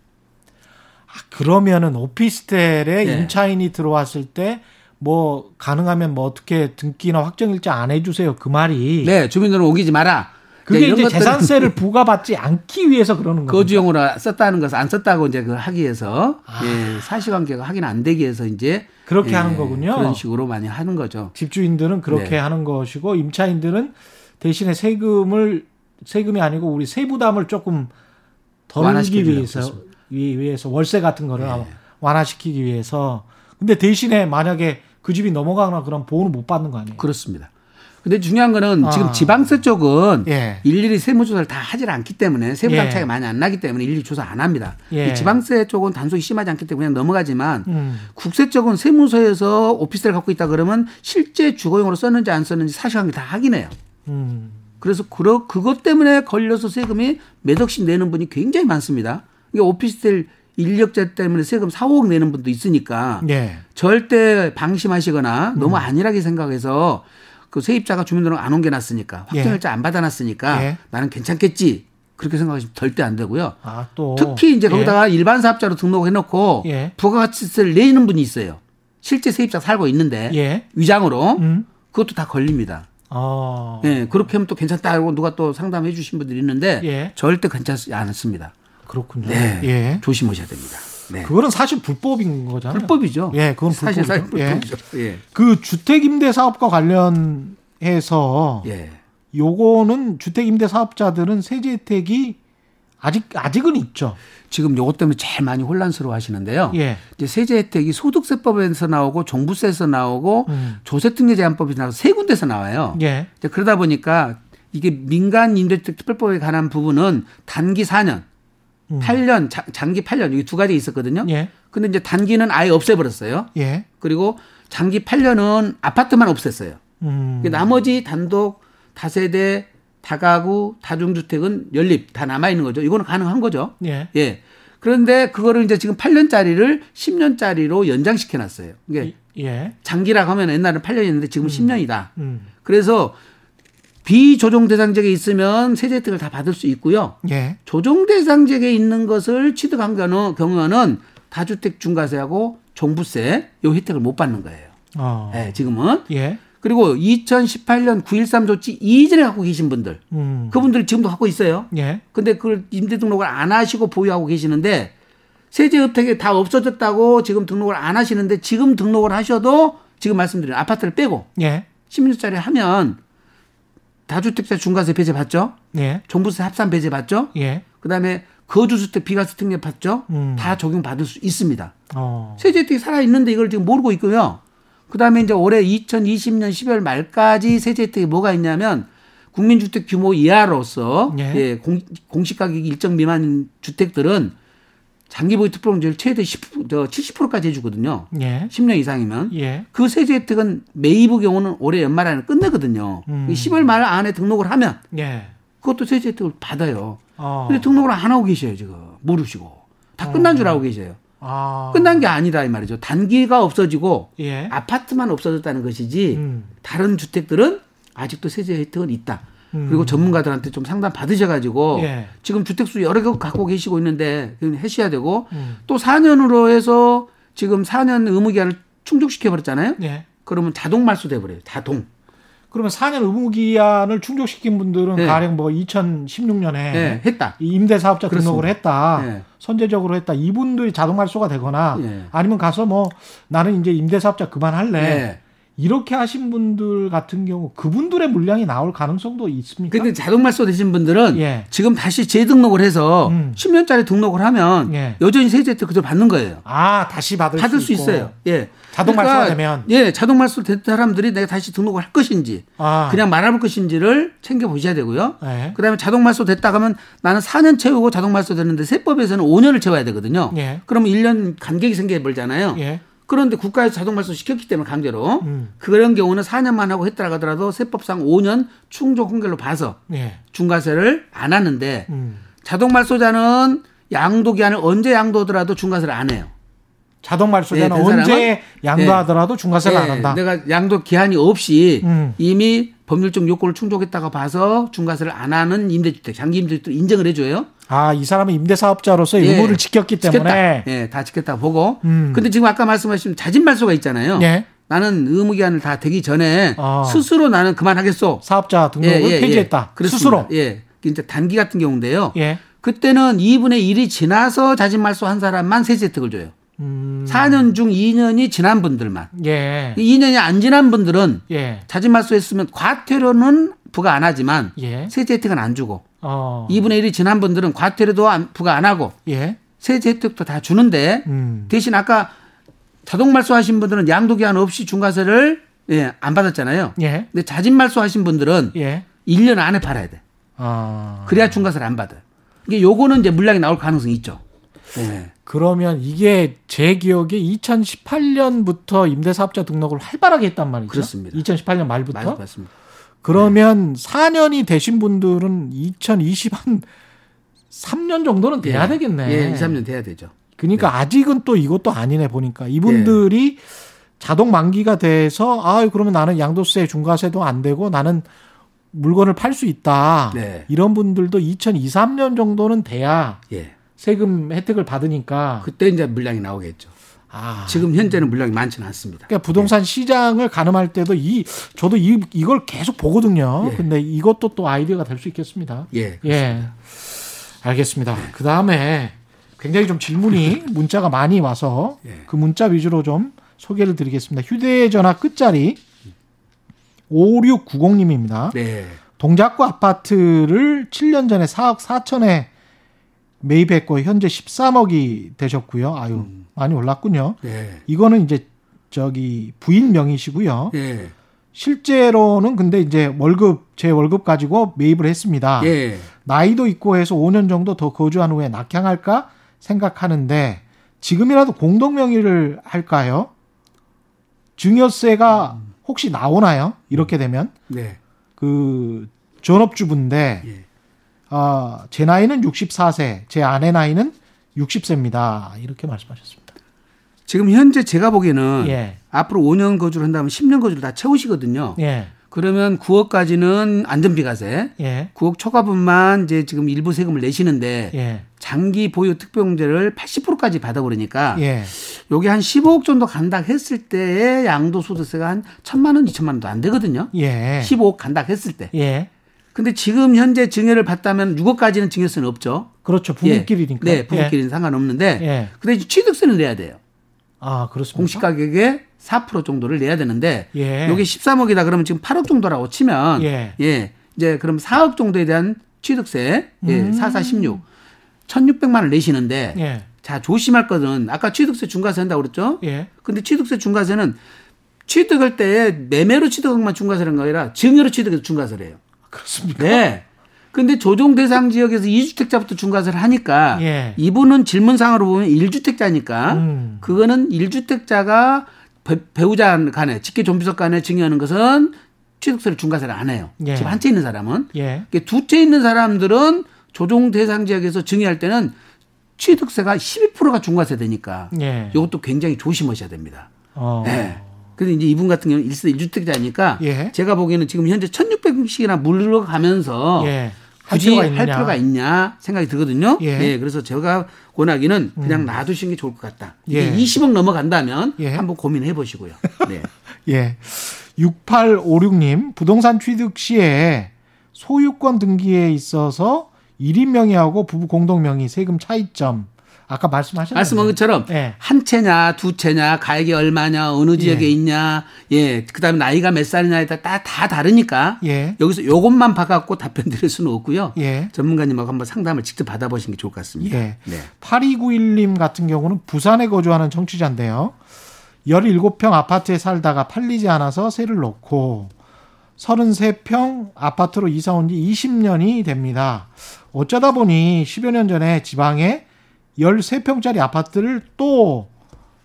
Speaker 1: 아, 그러면은 오피스텔에 예. 임차인이 들어왔을 때 뭐 가능하면 뭐 어떻게 등기나 확정일자 안 해주세요 그 말이
Speaker 3: 네 주민들은 옮기지 마라.
Speaker 1: 그게 이제 재산세를 부과받지 않기 위해서 그러는 거죠.
Speaker 3: 거주용으로 썼다는 것을 안 썼다고 이제 그 하기 위해서 아. 예, 사실관계가 확인 안 되기 위해서 이제
Speaker 1: 그렇게 예, 하는 거군요.
Speaker 3: 그런 식으로 많이 하는 거죠.
Speaker 1: 집주인들은 그렇게 네. 하는 것이고 임차인들은 대신에 세금을 세금이 아니고 우리 세부담을 조금 덜기 위해서 위해서 월세 같은 거를 네. 완화시키기 위해서 근데 대신에 만약에 그 집이 넘어가거나 그런 보호는 못 받는 거 아니에요?
Speaker 3: 그렇습니다. 근데 중요한 거는 아. 지금 지방세 쪽은 예. 일일이 세무조사를 다 하질 않기 때문에 예. 차이가 많이 안 나기 때문에 일일이 조사 안 합니다. 예. 지방세 쪽은 단속이 심하지 않기 때문에 그냥 넘어가지만 음. 국세 쪽은 세무서에서 오피스를 갖고 있다 그러면 실제 주거용으로 썼는지 안 썼는지 사실관계 다 확인해요. 음. 그래서 그러, 그것 때문에 걸려서 세금이 몇 억씩 내는 분이 굉장히 많습니다. 이게 오피스텔 인력자 때문에 세금 4, 5억 내는 분도 있으니까 네. 절대 방심하시거나 너무 음. 안일하게 생각해서 그 세입자가 주민등록 안 옮겨놨으니까 확정일자 예. 안 받아놨으니까 예. 나는 괜찮겠지 그렇게 생각하시면 절대 안 되고요. 아, 또. 특히 이제 거기다가 예. 일반 사업자로 등록해놓고 예. 부가가치세를 내는 분이 있어요. 실제 세입자 살고 있는데 예. 위장으로 음. 그것도 다 걸립니다. 아. 예, 그렇게 하면 또 괜찮다고 누가 또 상담해 주신 분들이 있는데 예. 절대 괜찮지 않습니다.
Speaker 1: 그렇군요.
Speaker 3: 네. 예. 조심하셔야 됩니다. 네.
Speaker 1: 그거는 사실 불법인 거잖아요.
Speaker 3: 불법이죠.
Speaker 1: 예, 그건 사실 사실 불법이죠. 예. 예. 그 주택 임대 사업과 관련해서 예. 요거는 주택 임대 사업자들은 세제 혜택이 아직 아직은 있죠.
Speaker 3: 지금 요것 때문에 제일 많이 혼란스러워 하시는데요. 예. 이제 세제 혜택이 소득세법에서 나오고 종부세에서 나오고 음. 조세특례 제한법에서 나와서 세 군데서 나와요. 예. 그러다 보니까 이게 민간 임대주택 특별법에 관한 부분은 단기 4년, 음. 8년, 자, 장기 8년 이게 두 가지 있었거든요. 예. 근데 이제 단기는 아예 없애버렸어요. 예. 그리고 장기 8년은 아파트만 없앴어요. 음. 나머지 단독 다세대 다가구 다중주택은 연립 다 남아 있는 거죠. 이거는 가능한 거죠. 예. 예. 그런데 그거를 이제 지금 8년짜리를 10년짜리로 연장시켜 놨어요. 이게 예. 장기라고 하면 옛날에 8년이었는데 지금 은 음. 10년이다. 음. 그래서 비조정 대상지역에 있으면 세제 혜택을 다 받을 수 있고요. 예. 조정 대상지역에 있는 것을 취득한 경우는 다주택 중과세하고 종부세 요 혜택을 못 받는 거예요. 어. 네, 지금은. 예. 그리고 2018년 9.13 조치 이전에 갖고 계신 분들, 음. 그분들 지금도 갖고 있어요. 예. 근데 그걸 임대 등록을 안 하시고 보유하고 계시는데 세제 혜택이 다 없어졌다고 지금 등록을 안 하시는데 지금 등록을 하셔도 지금 말씀드린 아파트를 빼고 예. 10년짜리 하면 다주택자 중과세 배제 받죠. 예. 종부세 합산 배제 받죠. 예. 그다음에 거주주택 비과세 특례 받죠. 음. 다 적용 받을 수 있습니다. 어. 세제 혜택이 살아 있는데 이걸 지금 모르고 있고요. 그다음에 이제 올해 2020년 12월 말까지 세제 혜택이 뭐가 있냐면 국민주택 규모 이하로서 예. 예 공, 공시 가격이 일정 미만 주택들은 장기 보유 특별공제를 최대 10, 70%까지 해주거든요. 예. 10년 이상이면. 예. 그 세제 혜택은 매입의 경우는 올해 연말 안에 끝내거든요. 음. 10월 말 안에 등록을 하면 예. 그것도 세제 혜택을 받아요. 어. 근데 등록을 안 하고 계셔요, 지금. 모르시고. 다 어. 끝난 줄 알고 계세요. 아. 끝난 게 아니다 이 말이죠. 단기가 없어지고 예. 아파트만 없어졌다는 것이지 음. 다른 주택들은 아직도 세제 혜택은 있다. 음. 그리고 전문가들한테 좀 상담 받으셔가지고 예. 지금 주택수 여러 개 갖고 계시고 있는데 하셔야 되고 음. 또 4년으로 해서 지금 4년 의무기한을 충족시켜 버렸잖아요. 예. 그러면 자동 말소돼 버려요. 자동.
Speaker 1: 그러면 4년 의무기한을 충족시킨 분들은 네. 가령 뭐 2016년에 네,
Speaker 3: 했다.
Speaker 1: 임대사업자 등록을 했다. 네. 선제적으로 했다. 이분들이 자동 말소가 되거나 네. 아니면 가서 뭐 나는 이제 임대사업자 그만할래. 네. 이렇게 하신 분들 같은 경우 그분들의 물량이 나올 가능성도 있습니까?
Speaker 3: 근데 자동 말소 되신 분들은 예. 지금 다시 재등록을 해서 음. 10년짜리 등록을 하면 예. 여전히 세제 혜택 그대로 받는 거예요.
Speaker 1: 아, 다시 받을,
Speaker 3: 받을 수, 수 있어요. 예.
Speaker 1: 자동 그러니까 말소가 되면
Speaker 3: 예, 자동 말소 된 사람들이 내가 다시 등록을 할 것인지 아. 그냥 말아볼 것인지를 챙겨 보셔야 되고요. 예. 그다음에 자동 말소 됐다 가면 나는 4년 채우고 자동 말소 되는데 세법에서는 5년을 채워야 되거든요. 예. 그러면 1년 간격이 생겨 버리잖아요. 예. 그런데 국가에서 자동 발소 시켰기 때문에 강제로 음. 그런 경우는 4년만 하고 했더라 하더라도 세법상 5년 충족 한결로 봐서 예. 중과세를 안 하는데 음. 자동 말소자는 양도 기한을 언제 양도하더라도 중과세를 안 해요.
Speaker 1: 자동 말소자는 네, 언제 양도하더라도 네. 중과세를 네. 안 한다.
Speaker 3: 내가 양도 기한이 없이 음. 이미 법률적 요건을 충족했다가 봐서 중과세를 안 하는 임대주택, 장기 임대주택 인정을 해줘요.
Speaker 1: 아, 이 사람은 임대사업자로서 예. 의무를 지켰기 때문에.
Speaker 3: 지켰다. 예, 다 지켰다고 보고. 음. 근데 지금 아까 말씀하신 자진 말소가 있잖아요. 예. 나는 의무 기한을 다 되기 전에 어. 스스로 나는 그만하겠소.
Speaker 1: 사업자 등록을 예, 예, 예. 폐지했다.
Speaker 3: 예. 스스로. 예. 이제 단기 같은 경우인데요. 예. 그때는 2분의 1이 지나서 자진말소 한 사람만 세제 혜택을 줘요. 음. 4년 중 2년이 지난 분들만. 예. 2년이 안 지난 분들은 예. 자진말소 했으면 과태료는 부과 안 하지만 예. 세제 혜택은 안 주고 어. 2분의 1이 지난 분들은 과태료도 안, 부과 안 하고 예. 세제 혜택도 다 주는데 음. 대신 아까 자동 말소하신 분들은 양도 기한 없이 중과세를 예, 안 받았잖아요. 예. 근데 자진 말소하신 분들은 예. 1년 안에 팔아야 돼. 아. 그래야 중과세를 안 받아요. 이게 요거는 이제 물량이 나올 가능성이 있죠.
Speaker 1: 네. 그러면 이게 제 기억에 2018년부터 임대사업자 등록을 활발하게 했단 말이죠.
Speaker 3: 그렇습니다.
Speaker 1: 2018년 말부터. 맞습니다. 그러면 네. 4년이 되신 분들은 2020 한 3년 정도는 돼야 예. 되겠네.
Speaker 3: 예, 2, 3년 돼야 되죠.
Speaker 1: 그러니까 네. 아직은 또 이것도 아니네 보니까 이분들이 네. 자동 만기가 돼서 아 그러면 나는 양도세 중과세도 안 되고 나는 물건을 팔 수 있다. 네. 이런 분들도 2023년 정도는 돼야 예. 세금 혜택을 받으니까
Speaker 3: 그때 이제 물량이 나오겠죠. 아. 지금 현재는 물량이 많지는 않습니다.
Speaker 1: 그러니까 부동산 예. 시장을 가늠할 때도 이 저도 이 이걸 계속 보거든요. 예. 근데 이것도 또 아이디어가 될 수 있겠습니다.
Speaker 3: 예. 그렇습니다. 예.
Speaker 1: 알겠습니다. 그 다음에 굉장히 좀 질문이 문자가 많이 와서 예. 그 문자 위주로 좀 소개를 드리겠습니다. 휴대전화 끝자리 5690님입니다. 네. 동작구 아파트를 7년 전에 4억 4천에 매입했고 현재 13억이 되셨고요. 아유 음. 많이 올랐군요. 네. 이거는 이제 저기 부인 명의시고요. 네. 실제로는 근데 이제 월급 제 월급 가지고 매입을 했습니다. 네. 나이도 있고 해서 5년 정도 더 거주한 후에 낙향할까 생각하는데 지금이라도 공동 명의를 할까요? 증여세가 음. 혹시 나오나요? 이렇게 되면 네. 그 전업주부인데 예. 어, 제 나이는 64세, 제 아내 나이는 60세입니다. 이렇게 말씀하셨습니다.
Speaker 3: 지금 현재 제가 보기에는 예. 앞으로 5년 거주를 한다면 10년 거주를 다 채우시거든요. 예. 그러면 9억까지는 안전비과세, 예. 9억 초과분만 이제 지금 일부 세금을 내시는데 예. 장기 보유 특별공제를 80%까지 받아 버리니까 예. 요게 한 15억 정도 간다 했을 때의 양도소득세가 한 천만 원, 이천만 원도 안 되거든요. 예. 15억 간다 했을 때. 예. 근데 지금 현재 증여를 받다면 6억까지는 증여세는 없죠.
Speaker 1: 그렇죠. 부부끼리니까.
Speaker 3: 예. 네, 부부끼리는 예. 상관없는데. 예. 근데 취득세는 내야 돼요.
Speaker 1: 아, 그렇습니까?
Speaker 3: 공시 가격에 4% 정도를 내야 되는데 예. 요게 13억이다 그러면 지금 8억 정도라고 치면 예. 예. 이제 그럼 4억 정도에 대한 취득세 예, 음. 4416 1,600만 원 내시는데 예. 자, 조심할 것은 아까 취득세 중과세 한다고 그랬죠? 예. 근데 취득세 중과세는 취득할 때 매매로 취득한만 중과세라는 거 아니라 증여로 취득해서 중과세를 해요.
Speaker 1: 그렇습니까?
Speaker 3: 네. 근데 조정 대상 지역에서 2주택자부터 중과세를 하니까 예. 이분은 질문상으로 보면 1주택자니까 음. 그거는 1주택자가 배, 우자 간에 직계 좀비석 간에 증여하는 것은 취득세를 중과세를 안 해요. 예. 집 한 채 있는 사람은. 예. 두 채 있는 사람들은 조정 대상 지역에서 증여할 때는 취득세가 12%가 중과세 되니까 예. 이것도 굉장히 조심하셔야 됩니다. 어. 네. 근데 이제 이분 같은 경우는 1세 1주택자니까 예. 제가 보기에는 지금 현재 1600씩이나 물러가면서 예. 굳이 할, 할 필요가 있냐 생각이 들거든요. 예. 예. 그래서 제가 권하기는 그냥 음. 놔두시는 게 좋을 것 같다. 예. 20억 넘어간다면 예. 한번 고민해 보시고요. 네.
Speaker 1: 예. 6856님, 부동산 취득 시에 소유권 등기에 있어서 1인 명의하고 부부 공동 명의 세금 차이점 아까 말씀하셨죠.
Speaker 3: 말씀한 것처럼 네. 한 채냐 두 채냐 가액이 얼마냐 어느 지역에 예. 있냐 예 그다음에 나이가 몇 살이냐에 따라 다, 다르니까 예. 여기서 요것만 봐갖고 답변 드릴 수는 없고요. 예. 전문가님하고 한번 상담을 직접 받아보시는 게 좋을 것 같습니다. 예.
Speaker 1: 네. 8291님 같은 경우는 부산에 거주하는 청취자인데요. 17평 아파트에 살다가 팔리지 않아서 세를 넣고 33평 아파트로 이사 온 지 20년이 됩니다. 어쩌다 보니 10여 년 전에 지방에 13평짜리 아파트를 또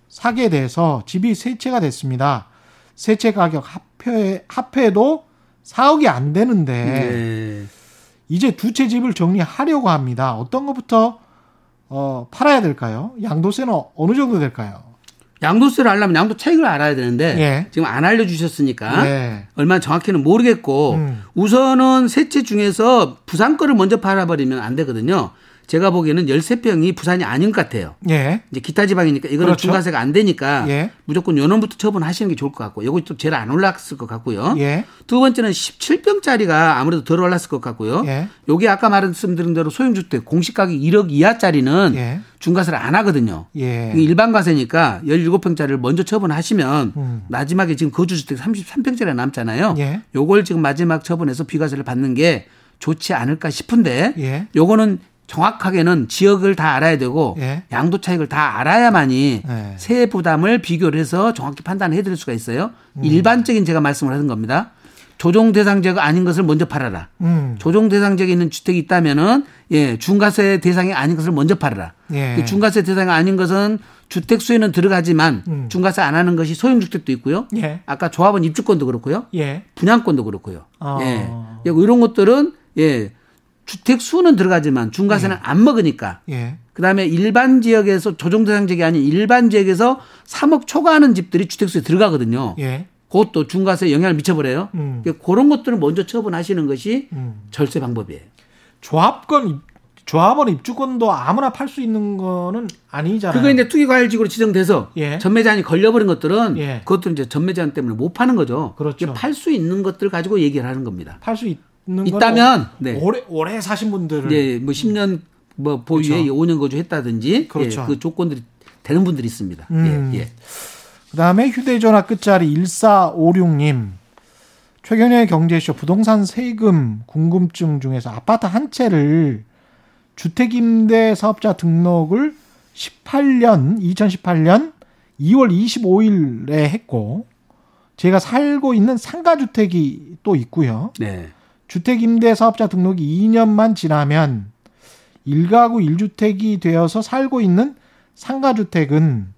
Speaker 1: 사게 돼서 집이 세 채가 됐습니다. 세 채 가격 합해, 합해도 4억이 안 되는데 네. 이제 두 채 집을 정리하려고 합니다. 어떤 것부터 어, 팔아야 될까요? 양도세는 어느 정도 될까요?
Speaker 3: 양도세를 하려면 양도 차익을 알아야 되는데 예. 지금 안 알려주셨으니까 예. 얼마나 정확히는 모르겠고 음. 우선은 세채 중에서 부산 거를 먼저 팔아버리면 안 되거든요. 제가 보기에는 13평이 부산이 아닌 것 같아요. 예. 이제 기타 지방이니까 이거는 그렇죠. 중과세가 안 되니까 예. 무조건 요놈부터 처분하시는 게 좋을 것 같고 요거 또 제일 안 올랐을 것 같고요. 예. 두 번째는 17평짜리가 아무래도 덜 올랐을 것 같고요. 예. 요게 아까 말씀드린 대로 소형주택 공시 가격 1억 이하짜리는 예. 중과세를 안 하거든요. 예. 일반 과세니까 17평짜리를 먼저 처분하시면 음. 마지막에 지금 거주주택 33평짜리 남잖아요. 예. 요걸 지금 마지막 처분해서 비과세를 받는 게 좋지 않을까 싶은데 예. 요거는 정확하게는 지역을 다 알아야 되고 예. 양도 차익을 다 알아야만이 예. 세액 부담을 비교를 해서 정확히 판단해 드릴 수가 있어요. 음. 일반적인 제가 말씀을 하는 겁니다. 조정 대상자가 아닌 것을 먼저 팔아라. 음. 조정 대상자가 있는 주택이 있다면은 예, 중과세 대상이 아닌 것을 먼저 팔아라. 예. 그 중과세 대상이 아닌 것은 주택 수에는 들어가지만 음. 중과세 안 하는 것이 소형 주택도 있고요. 예. 아까 조합원 입주권도 그렇고요. 예. 분양권도 그렇고요. 어. 예. 이런 것들은 예. 주택 수는 들어가지만 중과세는 예. 안 먹으니까. 예. 그다음에 일반 지역에서 조정 대상 지역이 아닌 일반 지역에서 3억 초과하는 집들이 주택 수에 들어가거든요. 예. 그것도 중과세에 영향을 미쳐버려요. 음. 그러니까 그런 것들을 먼저 처분하시는 것이 음. 절세 방법이에요.
Speaker 1: 조합권 조합원 입주권도 아무나 팔 수 있는 거는 아니잖아요.
Speaker 3: 그거 이제 투기과열지구로 지정돼서 예. 전매제한이 걸려버린 것들은 예. 그것도 이제 전매제한 때문에 못 파는 거죠. 그렇죠. 팔 수 있는 것들 가지고 얘기를 하는 겁니다.
Speaker 1: 팔 수 있는
Speaker 3: 있다면 네.
Speaker 1: 오래 오래 사신 분들은
Speaker 3: 네, 뭐 10년 뭐 보유에 그렇죠. 5년 거주했다든지 예, 그렇죠. 예, 그 조건들이 되는 분들이 있습니다. 음. 예, 예.
Speaker 1: 그다음에 휴대전화 끝자리 1456님 최경련의 경제쇼 부동산 세금 궁금증 중에서 아파트 한 채를 주택임대 사업자 등록을 18년 2018년 2월 25일에 했고 제가 살고 있는 상가주택이 또 있고요. 네. 주택임대 사업자 등록이 2년만 지나면 1가구 1주택이 되어서 살고 있는 상가주택은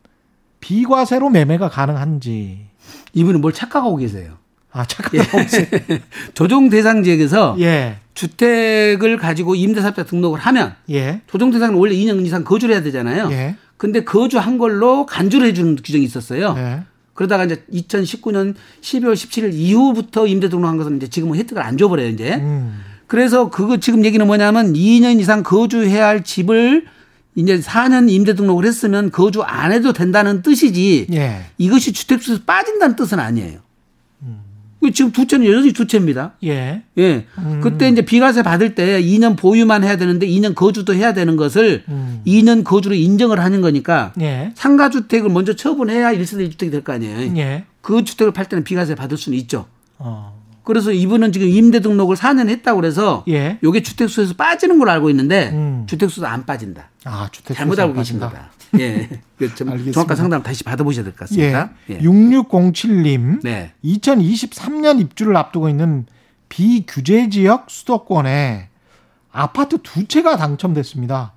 Speaker 1: 비과세로 매매가 가능한지.
Speaker 3: 이분은 뭘 착각하고 계세요.
Speaker 1: 아, 착각하고 계세요.
Speaker 3: 예. 조정 대상 지역에서 예. 주택을 가지고 임대사업자 등록을 하면 예. 조정 대상은 원래 2년 이상 거주를 해야 되잖아요. 예. 근데 거주한 걸로 간주를 해주는 규정이 있었어요. 예. 그러다가 이제 2019년 12월 17일 이후부터 임대 등록한 것은 이제 지금은 혜택을 안 줘버려요, 이제. 음. 그래서 그거 지금 얘기는 뭐냐면 2년 이상 거주해야 할 집을 이제 4년 임대 등록을 했으면 거주 안 해도 된다는 뜻이지 예. 이것이 주택수에서 빠진다는 뜻은 아니에요. 음. 지금 두 채는 여전히 두 채입니다. 예. 예. 음. 그때 이제 비과세 받을 때 2년 보유만 해야 되는데 2년 거주도 해야 되는 것을 음. 2년 거주로 인정을 하는 거니까 예. 상가주택을 먼저 처분해야 1세대 1주택이 될 거 아니에요. 예. 그 주택을 팔 때는 비과세 받을 수는 있죠. 어. 그래서 이분은 지금 임대 등록을 4년 했다고 그래서 예. 요게 주택수에서 빠지는 걸 알고 있는데 음. 주택수도 안 빠진다. 아, 주택수 잘못 알고 계신 거다. 예. 그 정확한 상담 다시 받아보셔야 될 것 같습니다.
Speaker 1: 예. 예. 6607님. 네. 2023년 입주를 앞두고 있는 비규제 지역 수도권에 아파트 두 채가 당첨됐습니다.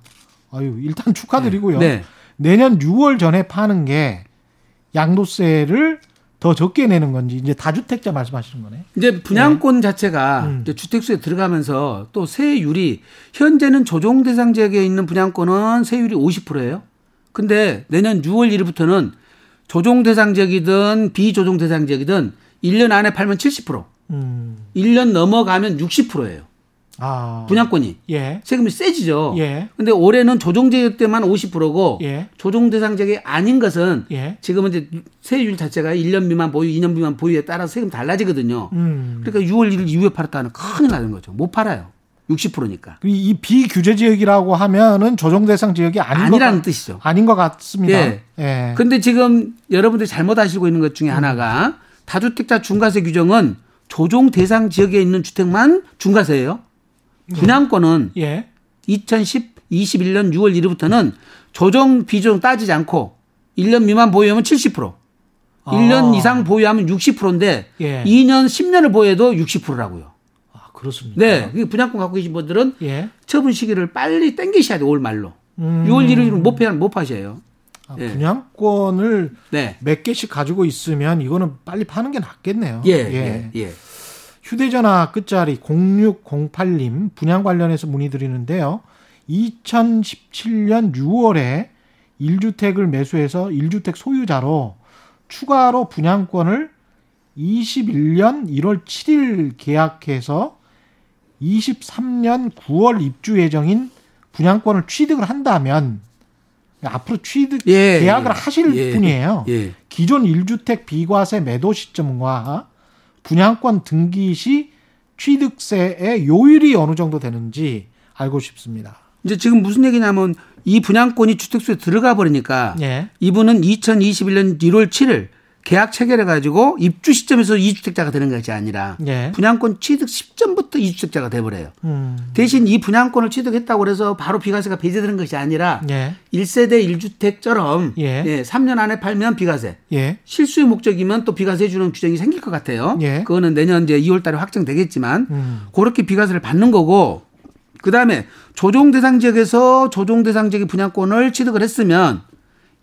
Speaker 1: 아유, 일단 축하드리고요. 네. 내년 6월 전에 파는 게 양도세를 더 적게 내는 건지 이제 다주택자 말씀하시는 거네.
Speaker 3: 이제 분양권 네. 자체가 음. 이제 주택수에 들어가면서 또 세율이 현재는 조정 대상 지역에 있는 분양권은 세율이 50%예요. 근데 내년 6월 1일부터는 조정 대상 지역이든 비조정 대상 지역이든 1년 안에 팔면 70%. 음. 1년 넘어가면 60%예요. 아. 분양권이 예. 세금이 세지죠. 예. 근데 올해는 조정제역 때만 50%고 예. 조정 대상제역이 아닌 것은 예. 지금은 이제 세율 자체가 1년 미만 보유, 2년 미만 보유에 따라서 세금 달라지거든요. 음. 그러니까 6월 1일 이후에 팔았다는 큰일 나는 거죠. 못 팔아요. 60%니까.
Speaker 1: 이 비규제 지역이라고 하면은 조정 대상 지역이 아닌
Speaker 3: 아니라는 것, 뜻이죠.
Speaker 1: 아닌 것 같습니다. 예.
Speaker 3: 예. 근데 지금 여러분들이 잘못 아시고 있는 것 중에 음. 하나가 다주택자 중과세 규정은 조정 대상 지역에 있는 주택만 중과세예요. 분양권은 예. 2010 21년 6월 1일부터는 조정 비조정 따지지 않고 1년 미만 보유하면 70%. 아. 1년 이상 보유하면 60%인데 예. 2년 10년을 보유해도 60%라고요.
Speaker 1: 아, 그렇습니다.
Speaker 3: 네. 분양권 갖고 계신 분들은 예. 처분 시기를 빨리 땡기셔야 돼요, 올 말로. 음. 6월 1일은 못, 파, 못 파셔요.
Speaker 1: 아, 예. 분양권을 네. 몇 개씩 가지고 있으면 이거는 빨리 파는 게 낫겠네요. 예. 예. 예. 예. 휴대전화 끝자리 0608님 분양 관련해서 문의드리는데요. 2017년 6월에 1주택을 매수해서 1주택 소유자로 추가로 분양권을 21년 1월 7일 계약해서 23년 9월 입주 예정인 분양권을 취득을 한다면 앞으로 취득 예, 계약을 예, 하실 예, 분이에요. 예. 기존 1주택 비과세 매도 시점과 분양권 등기 시 취득세의 요율이 어느 정도 되는지 알고 싶습니다.
Speaker 3: 이제 지금 무슨 얘기냐면 이 분양권이 주택수에 들어가 버리니까 예. 이분은 2021년 1월 7일 계약 체결해 가지고 입주 시점에서 이주택자가 되는 것이 아니라 예. 분양권 취득 시점부터 이주택자가 돼 버려요. 음. 대신 이 분양권을 취득했다고 해서 바로 비과세가 배제되는 것이 아니라 예. 1세대 1주택처럼 예. 예. 3년 안에 팔면 비과세. 예. 실수의 목적이면 또 비과세 주는 규정이 생길 것 같아요. 예. 그거는 내년 이제 2월 달에 확정되겠지만 음. 그렇게 비과세를 받는 거고 그다음에 조정 대상 지역에서 조정 대상 지역의 분양권을 취득을 했으면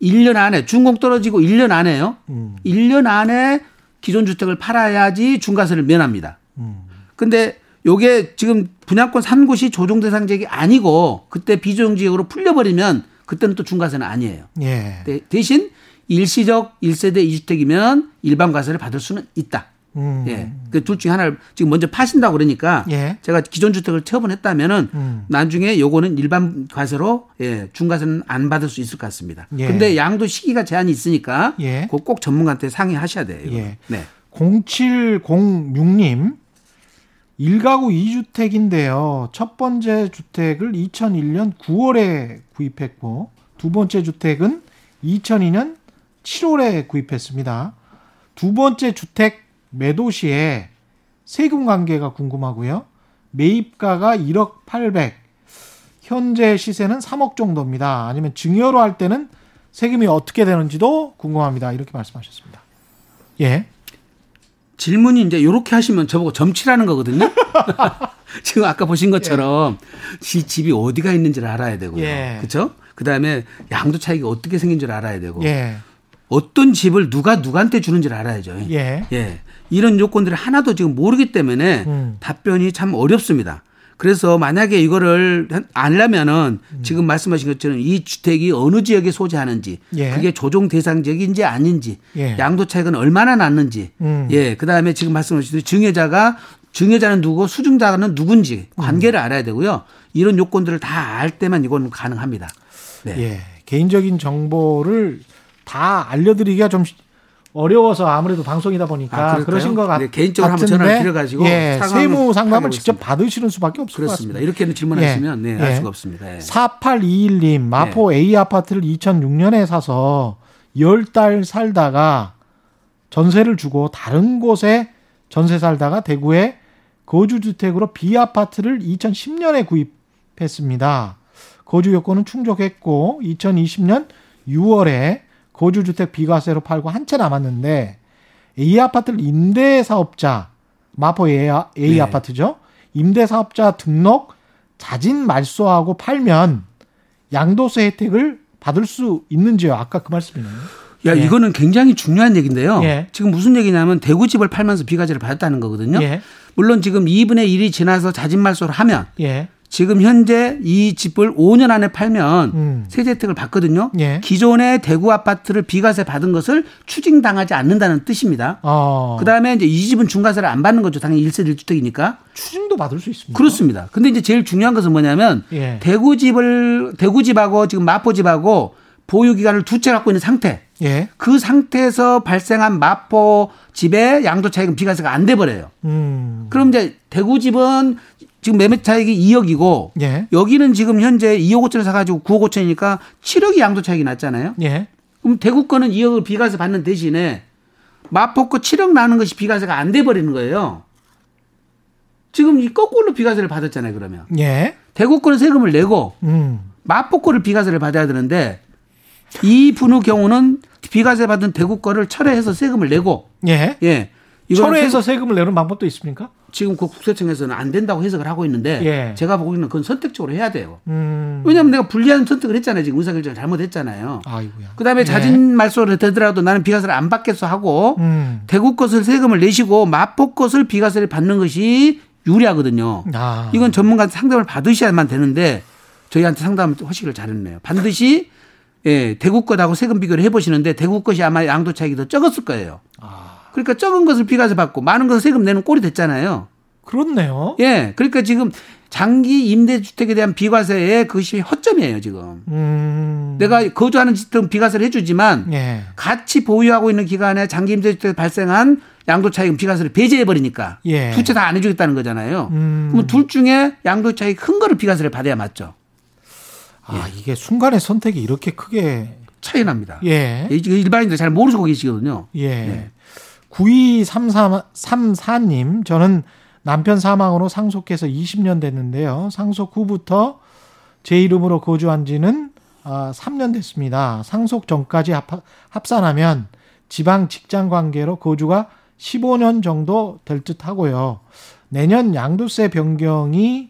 Speaker 3: 1년 안에 준공 떨어지고 1년 안에요. 음. 1년 안에 기존 주택을 팔아야지 중과세를 면합니다. 음. 근데 요게 지금 분양권 산 곳이 조정 대상 지역이 아니고 그때 비조정 지역으로 풀려버리면 그때는 또 중과세는 아니에요. 예. 대신 일시적 1세대 2주택이면 일반 과세를 받을 수는 있다. 음. 예. 그 둘 중에 하나를 지금 먼저 파신다고 그러니까 예. 제가 기존 주택을 처분했다면은 음. 나중에 요거는 일반 과세로 예, 중과세는 안 받을 수 있을 것 같습니다. 예. 근데 양도 시기가 제한이 있으니까 예. 꼭 전문가한테 상의하셔야 돼요. 예. 네.
Speaker 1: 0706님 1가구 2주택인데요. 첫 번째 주택을 2001년 9월에 구입했고 두 번째 주택은 2002년 7월에 구입했습니다. 두 번째 주택 매도 시에 세금 관계가 궁금하고요. 매입가가 1억 800, 현재 시세는 3억 정도입니다. 아니면 증여로 할 때는 세금이 어떻게 되는지도 궁금합니다. 이렇게 말씀하셨습니다. 예.
Speaker 3: 질문이 이제 이렇게 하시면 저보고 점치라는 거거든요. 지금 아까 보신 것처럼 예. 집이 어디가 있는지를 알아야 되고요. 예. 그렇죠? 그다음에 양도 차익이 어떻게 생긴 줄 알아야 되고 예. 어떤 집을 누가 누구한테 주는지를 알아야죠. 예. 예. 이런 요건들을 하나도 지금 모르기 때문에 음. 답변이 참 어렵습니다. 그래서 만약에 이거를 안려면은 음. 지금 말씀하신 것처럼 이 주택이 어느 지역에 소재하는지 예. 그게 조정 대상 지역인지 아닌지 예. 양도 차익은 얼마나 났는지 음. 예 그다음에 지금 말씀하신 증여자가 증여자는 누구고 수증자는 누군지 관계를 음. 알아야 되고요. 이런 요건들을 다 알 때만 이건 가능합니다.
Speaker 1: 네. 예. 개인적인 정보를 다 알려드리기가 좀 어려워서 아무래도 방송이다 보니까 아, 그러신 것 같, 네,
Speaker 3: 개인적으로 한번 전화를 드려가지고
Speaker 1: 예, 세무 상담을 직접 받으시는 수밖에 없을
Speaker 3: 그렇습니다. 것 같습니다. 이렇게 질문하시면 예, 네, 알 예. 수가 없습니다. 예.
Speaker 1: 4821님 마포 A 아파트를 2006년에 사서 10달 살다가 전세를 주고 다른 곳에 전세 살다가 대구에 거주주택으로 B 아파트를 2010년에 구입했습니다. 거주 요건은 충족했고 2020년 6월에 거주주택 비과세로 팔고 한 채 남았는데 A 아파트를 임대사업자 마포 A, A 네. 아파트죠. 임대사업자 등록 자진 말소하고 팔면 양도세 혜택을 받을 수 있는지요? 아까 그 말씀이네요.
Speaker 3: 야, 예. 이거는 굉장히 중요한 얘기인데요. 예. 지금 무슨 얘기냐면 대구 집을 팔면서 비과세를 받았다는 거거든요. 예. 물론 지금 2분의 1이 지나서 자진 말소를 하면 예. 지금 현재 이 집을 5년 안에 팔면 음. 세제 혜택을 받거든요. 예. 기존의 대구 아파트를 비과세 받은 것을 추징당하지 않는다는 뜻입니다. 어. 그다음에 이제 이 집은 중과세를 안 받는 거죠. 당연히 1세대 1주택이니까.
Speaker 1: 추징도 받을 수 있습니다.
Speaker 3: 그렇습니다. 근데 이제 제일 중요한 것은 뭐냐면 예. 대구 집을 대구 집하고 지금 마포 집하고 보유 기간을 두 채 갖고 있는 상태. 예. 그 상태에서 발생한 마포 집의 양도 차익은 비과세가 안 돼 버려요. 음. 그럼 이제 대구 집은 지금 매매 차익이 2억이고 예. 여기는 지금 현재 2억 5천을 사가지고 9억 5천이니까 7억이 양도 차익이 났잖아요. 예. 그럼 대구 거는 2억을 비과세 받는 대신에 마포 거 7억 나는 것이 비과세가 안 돼 버리는 거예요. 지금 이 거꾸로 비과세를 받았잖아요. 그러면 예. 대구 거는 세금을 내고 음. 마포 거를 비과세를 받아야 되는데 이 분의 경우는 비과세 받은 대구 거를 철회해서 세금을 내고
Speaker 1: 예. 예. 철회해서 세금을 내는 방법도 있습니까?
Speaker 3: 지금 그 국세청에서는 안 된다고 해석을 하고 있는데 예. 제가 보기에는 그건 선택적으로 해야 돼요. 음. 왜냐하면 내가 불리한 선택을 했잖아요. 지금 의사결정 잘못했잖아요. 아이고야. 그다음에 예. 자진 말소를 되더라도 나는 비과세를 안 받겠어 하고 음. 대구 것을 세금을 내시고 마포 것을 비과세를 받는 것이 유리하거든요. 아. 이건 전문가한테 상담을 받으셔야만 되는데 저희한테 상담 허식을 잘했네요. 반드시 예, 대구 것하고 세금 비교를 해보시는데 대구 것이 아마 양도 차익이 더 적었을 거예요. 아. 그러니까 적은 것을 비과세 받고 많은 것을 세금 내는 꼴이 됐잖아요.
Speaker 1: 그렇네요.
Speaker 3: 예. 그러니까 지금 장기 임대주택에 대한 비과세의 그것이 허점이에요 지금. 음. 내가 거주하는 지점 비과세를 해주지만 예. 같이 보유하고 있는 기간에 장기 임대주택 발생한 양도 차익 비과세를 배제해 버리니까 예. 두채 다 안 해주겠다는 거잖아요. 음. 그럼 둘 중에 양도 차익 큰 거를 비과세를 받아야 맞죠.
Speaker 1: 아 예. 이게 순간의 선택이 이렇게 크게
Speaker 3: 차이 납니다. 예. 일반인들 잘 모르고 계시거든요.
Speaker 1: 예. 예. 9234님, 저는 남편 사망으로 상속해서 20년 됐는데요. 상속 후부터 제 이름으로 거주한 지는 3년 아, 됐습니다. 상속 전까지 합산하면 지방 직장 관계로 거주가 15년 정도 될 듯 하고요. 내년 양도세 변경이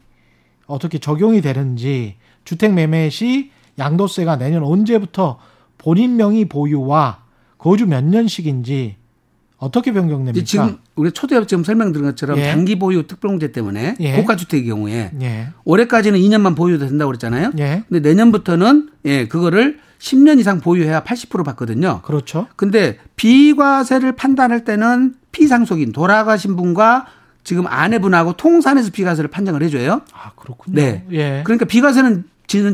Speaker 1: 어떻게 적용이 되는지 주택 매매 시 양도세가 내년 언제부터 본인 명의 보유와 거주 몇 년씩인지 어떻게 변경됩니까?
Speaker 3: 지금 우리 초대업 지금 설명드린 것처럼 예. 단기 보유 특별공제 때문에 예. 고가 주택의 경우에 예. 올해까지는 2년만 보유도 된다고 그랬잖아요. 예. 근데 내년부터는 예, 그거를 10년 이상 보유해야 80% 받거든요.
Speaker 1: 그렇죠.
Speaker 3: 근데 비과세를 판단할 때는 피상속인 돌아가신 분과 지금 아내분하고 통산해서 비과세를 판정을 해줘요.
Speaker 1: 아 그렇군요.
Speaker 3: 네. 예. 그러니까 비과세는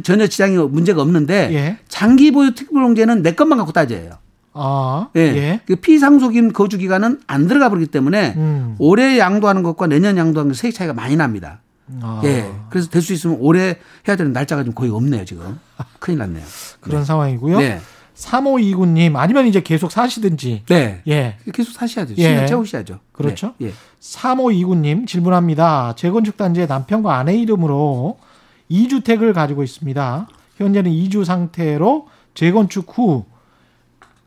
Speaker 3: 전혀 지장이 문제가 없는데 예. 장기 보유 특별공제는 내 것만 갖고 따져요. 아, 예. 예. 그 피상속인 거주 기간은 안 들어가 버리기 때문에 음. 올해 양도하는 것과 내년 양도하는 것 세액 차이가 많이 납니다. 아. 예. 그래서 될 수 있으면 올해 해야 되는 날짜가 좀 거의 없네요, 지금. 큰일 났네요.
Speaker 1: 그런 네. 상황이고요. 네. 3529님 아니면 이제 계속 사시든지.
Speaker 3: 네. 예. 계속 사셔야죠. 예. 채우셔야죠.
Speaker 1: 그렇죠. 네. 예. 3529님 질문합니다. 재건축 단지에 남편과 아내 이름으로 2주택을 가지고 있습니다. 현재는 2주 상태로 재건축 후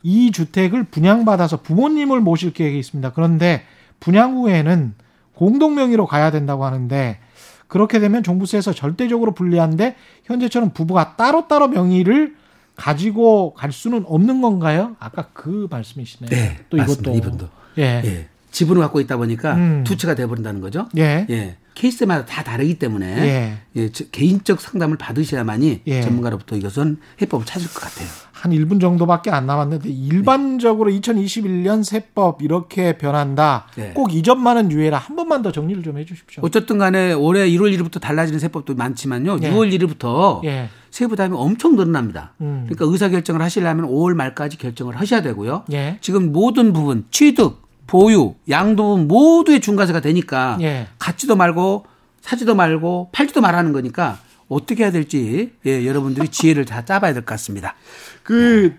Speaker 1: 이 주택을 분양받아서 부모님을 모실 계획이 있습니다. 그런데 분양 후에는 공동 명의로 가야 된다고 하는데 그렇게 되면 종부세에서 절대적으로 불리한데 현재처럼 부부가 따로따로 명의를 가지고 갈 수는 없는 건가요? 아까 그 말씀이시네요.
Speaker 3: 네. 또 이것도 이분도. 예. 예. 지분을 갖고 있다 보니까 음. 두 채가 돼버린다는 거죠. 예. 예. 케이스마다 다 다르기 때문에 예. 예. 개인적 상담을 받으셔야만이 예. 전문가로부터 이것은 해법을 찾을 것 같아요.
Speaker 1: 한 1분 정도밖에 안 남았는데 일반적으로 네. 2021년 세법 이렇게 변한다. 네. 꼭이 점만은 유예라 한 번만 더 정리를 좀 해 주십시오.
Speaker 3: 어쨌든 간에 올해 1월 1일부터 달라지는 세법도 많지만요. 예. 6월 1일부터 예. 세부 담이 엄청 늘어납니다. 음. 그러니까 의사결정을 하시려면 5월 말까지 결정을 하셔야 되고요. 예. 지금 모든 부분 취득, 보유, 양도 모두의 중과세가 되니까 예. 갖지도 말고 사지도 말고 팔지도 말하는 거니까 어떻게 해야 될지 예, 여러분들이 지혜를 다 짜봐야 될 것 같습니다.
Speaker 1: 그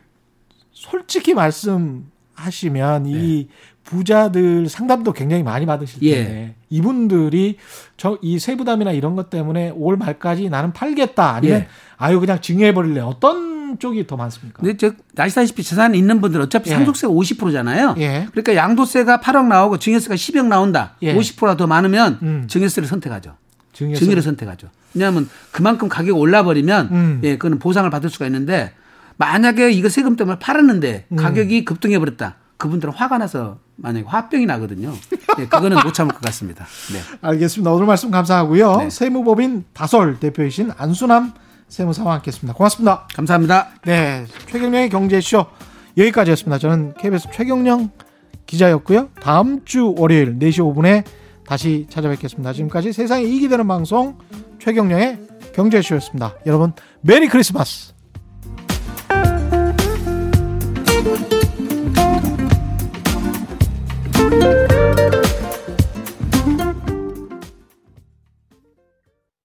Speaker 1: 솔직히 말씀하시면 네. 이 부자들 상담도 굉장히 많이 받으실 텐데 예. 이분들이 저 이 세부담이나 이런 것 때문에 올 말까지 나는 팔겠다 아니면 예. 아유 그냥 증여해 버릴래 어떤 쪽이 더 많습니까?
Speaker 3: 근데 저 아시다시피 재산 있는 분들 어차피 예. 상속세가 50%잖아요. 예. 그러니까 양도세가 8억 나오고 증여세가 10억 나온다. 예. 50%가 더 많으면 음. 증여세를 선택하죠. 증여세. 증여를 선택하죠. 왜냐하면 그만큼 가격이 올라버리면 음. 예, 그거는 보상을 받을 수가 있는데 만약에 이거 세금 때문에 팔았는데 음. 가격이 급등해 버렸다. 그분들은 화가 나서 만약에 화병이 나거든요. 네, 그거는 못 참을 것 같습니다. 네.
Speaker 1: 알겠습니다. 오늘 말씀 감사하고요. 네. 세무법인 다솔 대표이신 안수남 세무사와 함께했습니다. 고맙습니다.
Speaker 3: 감사합니다.
Speaker 1: 네, 최경령의 경제쇼 여기까지였습니다. 저는 KBS 최경령 기자였고요. 다음 주 월요일 4시 5분에 다시 찾아뵙겠습니다. 지금까지 세상에 이익이 되는 방송 최경령의 경제쇼였습니다. 여러분 메리 크리스마스.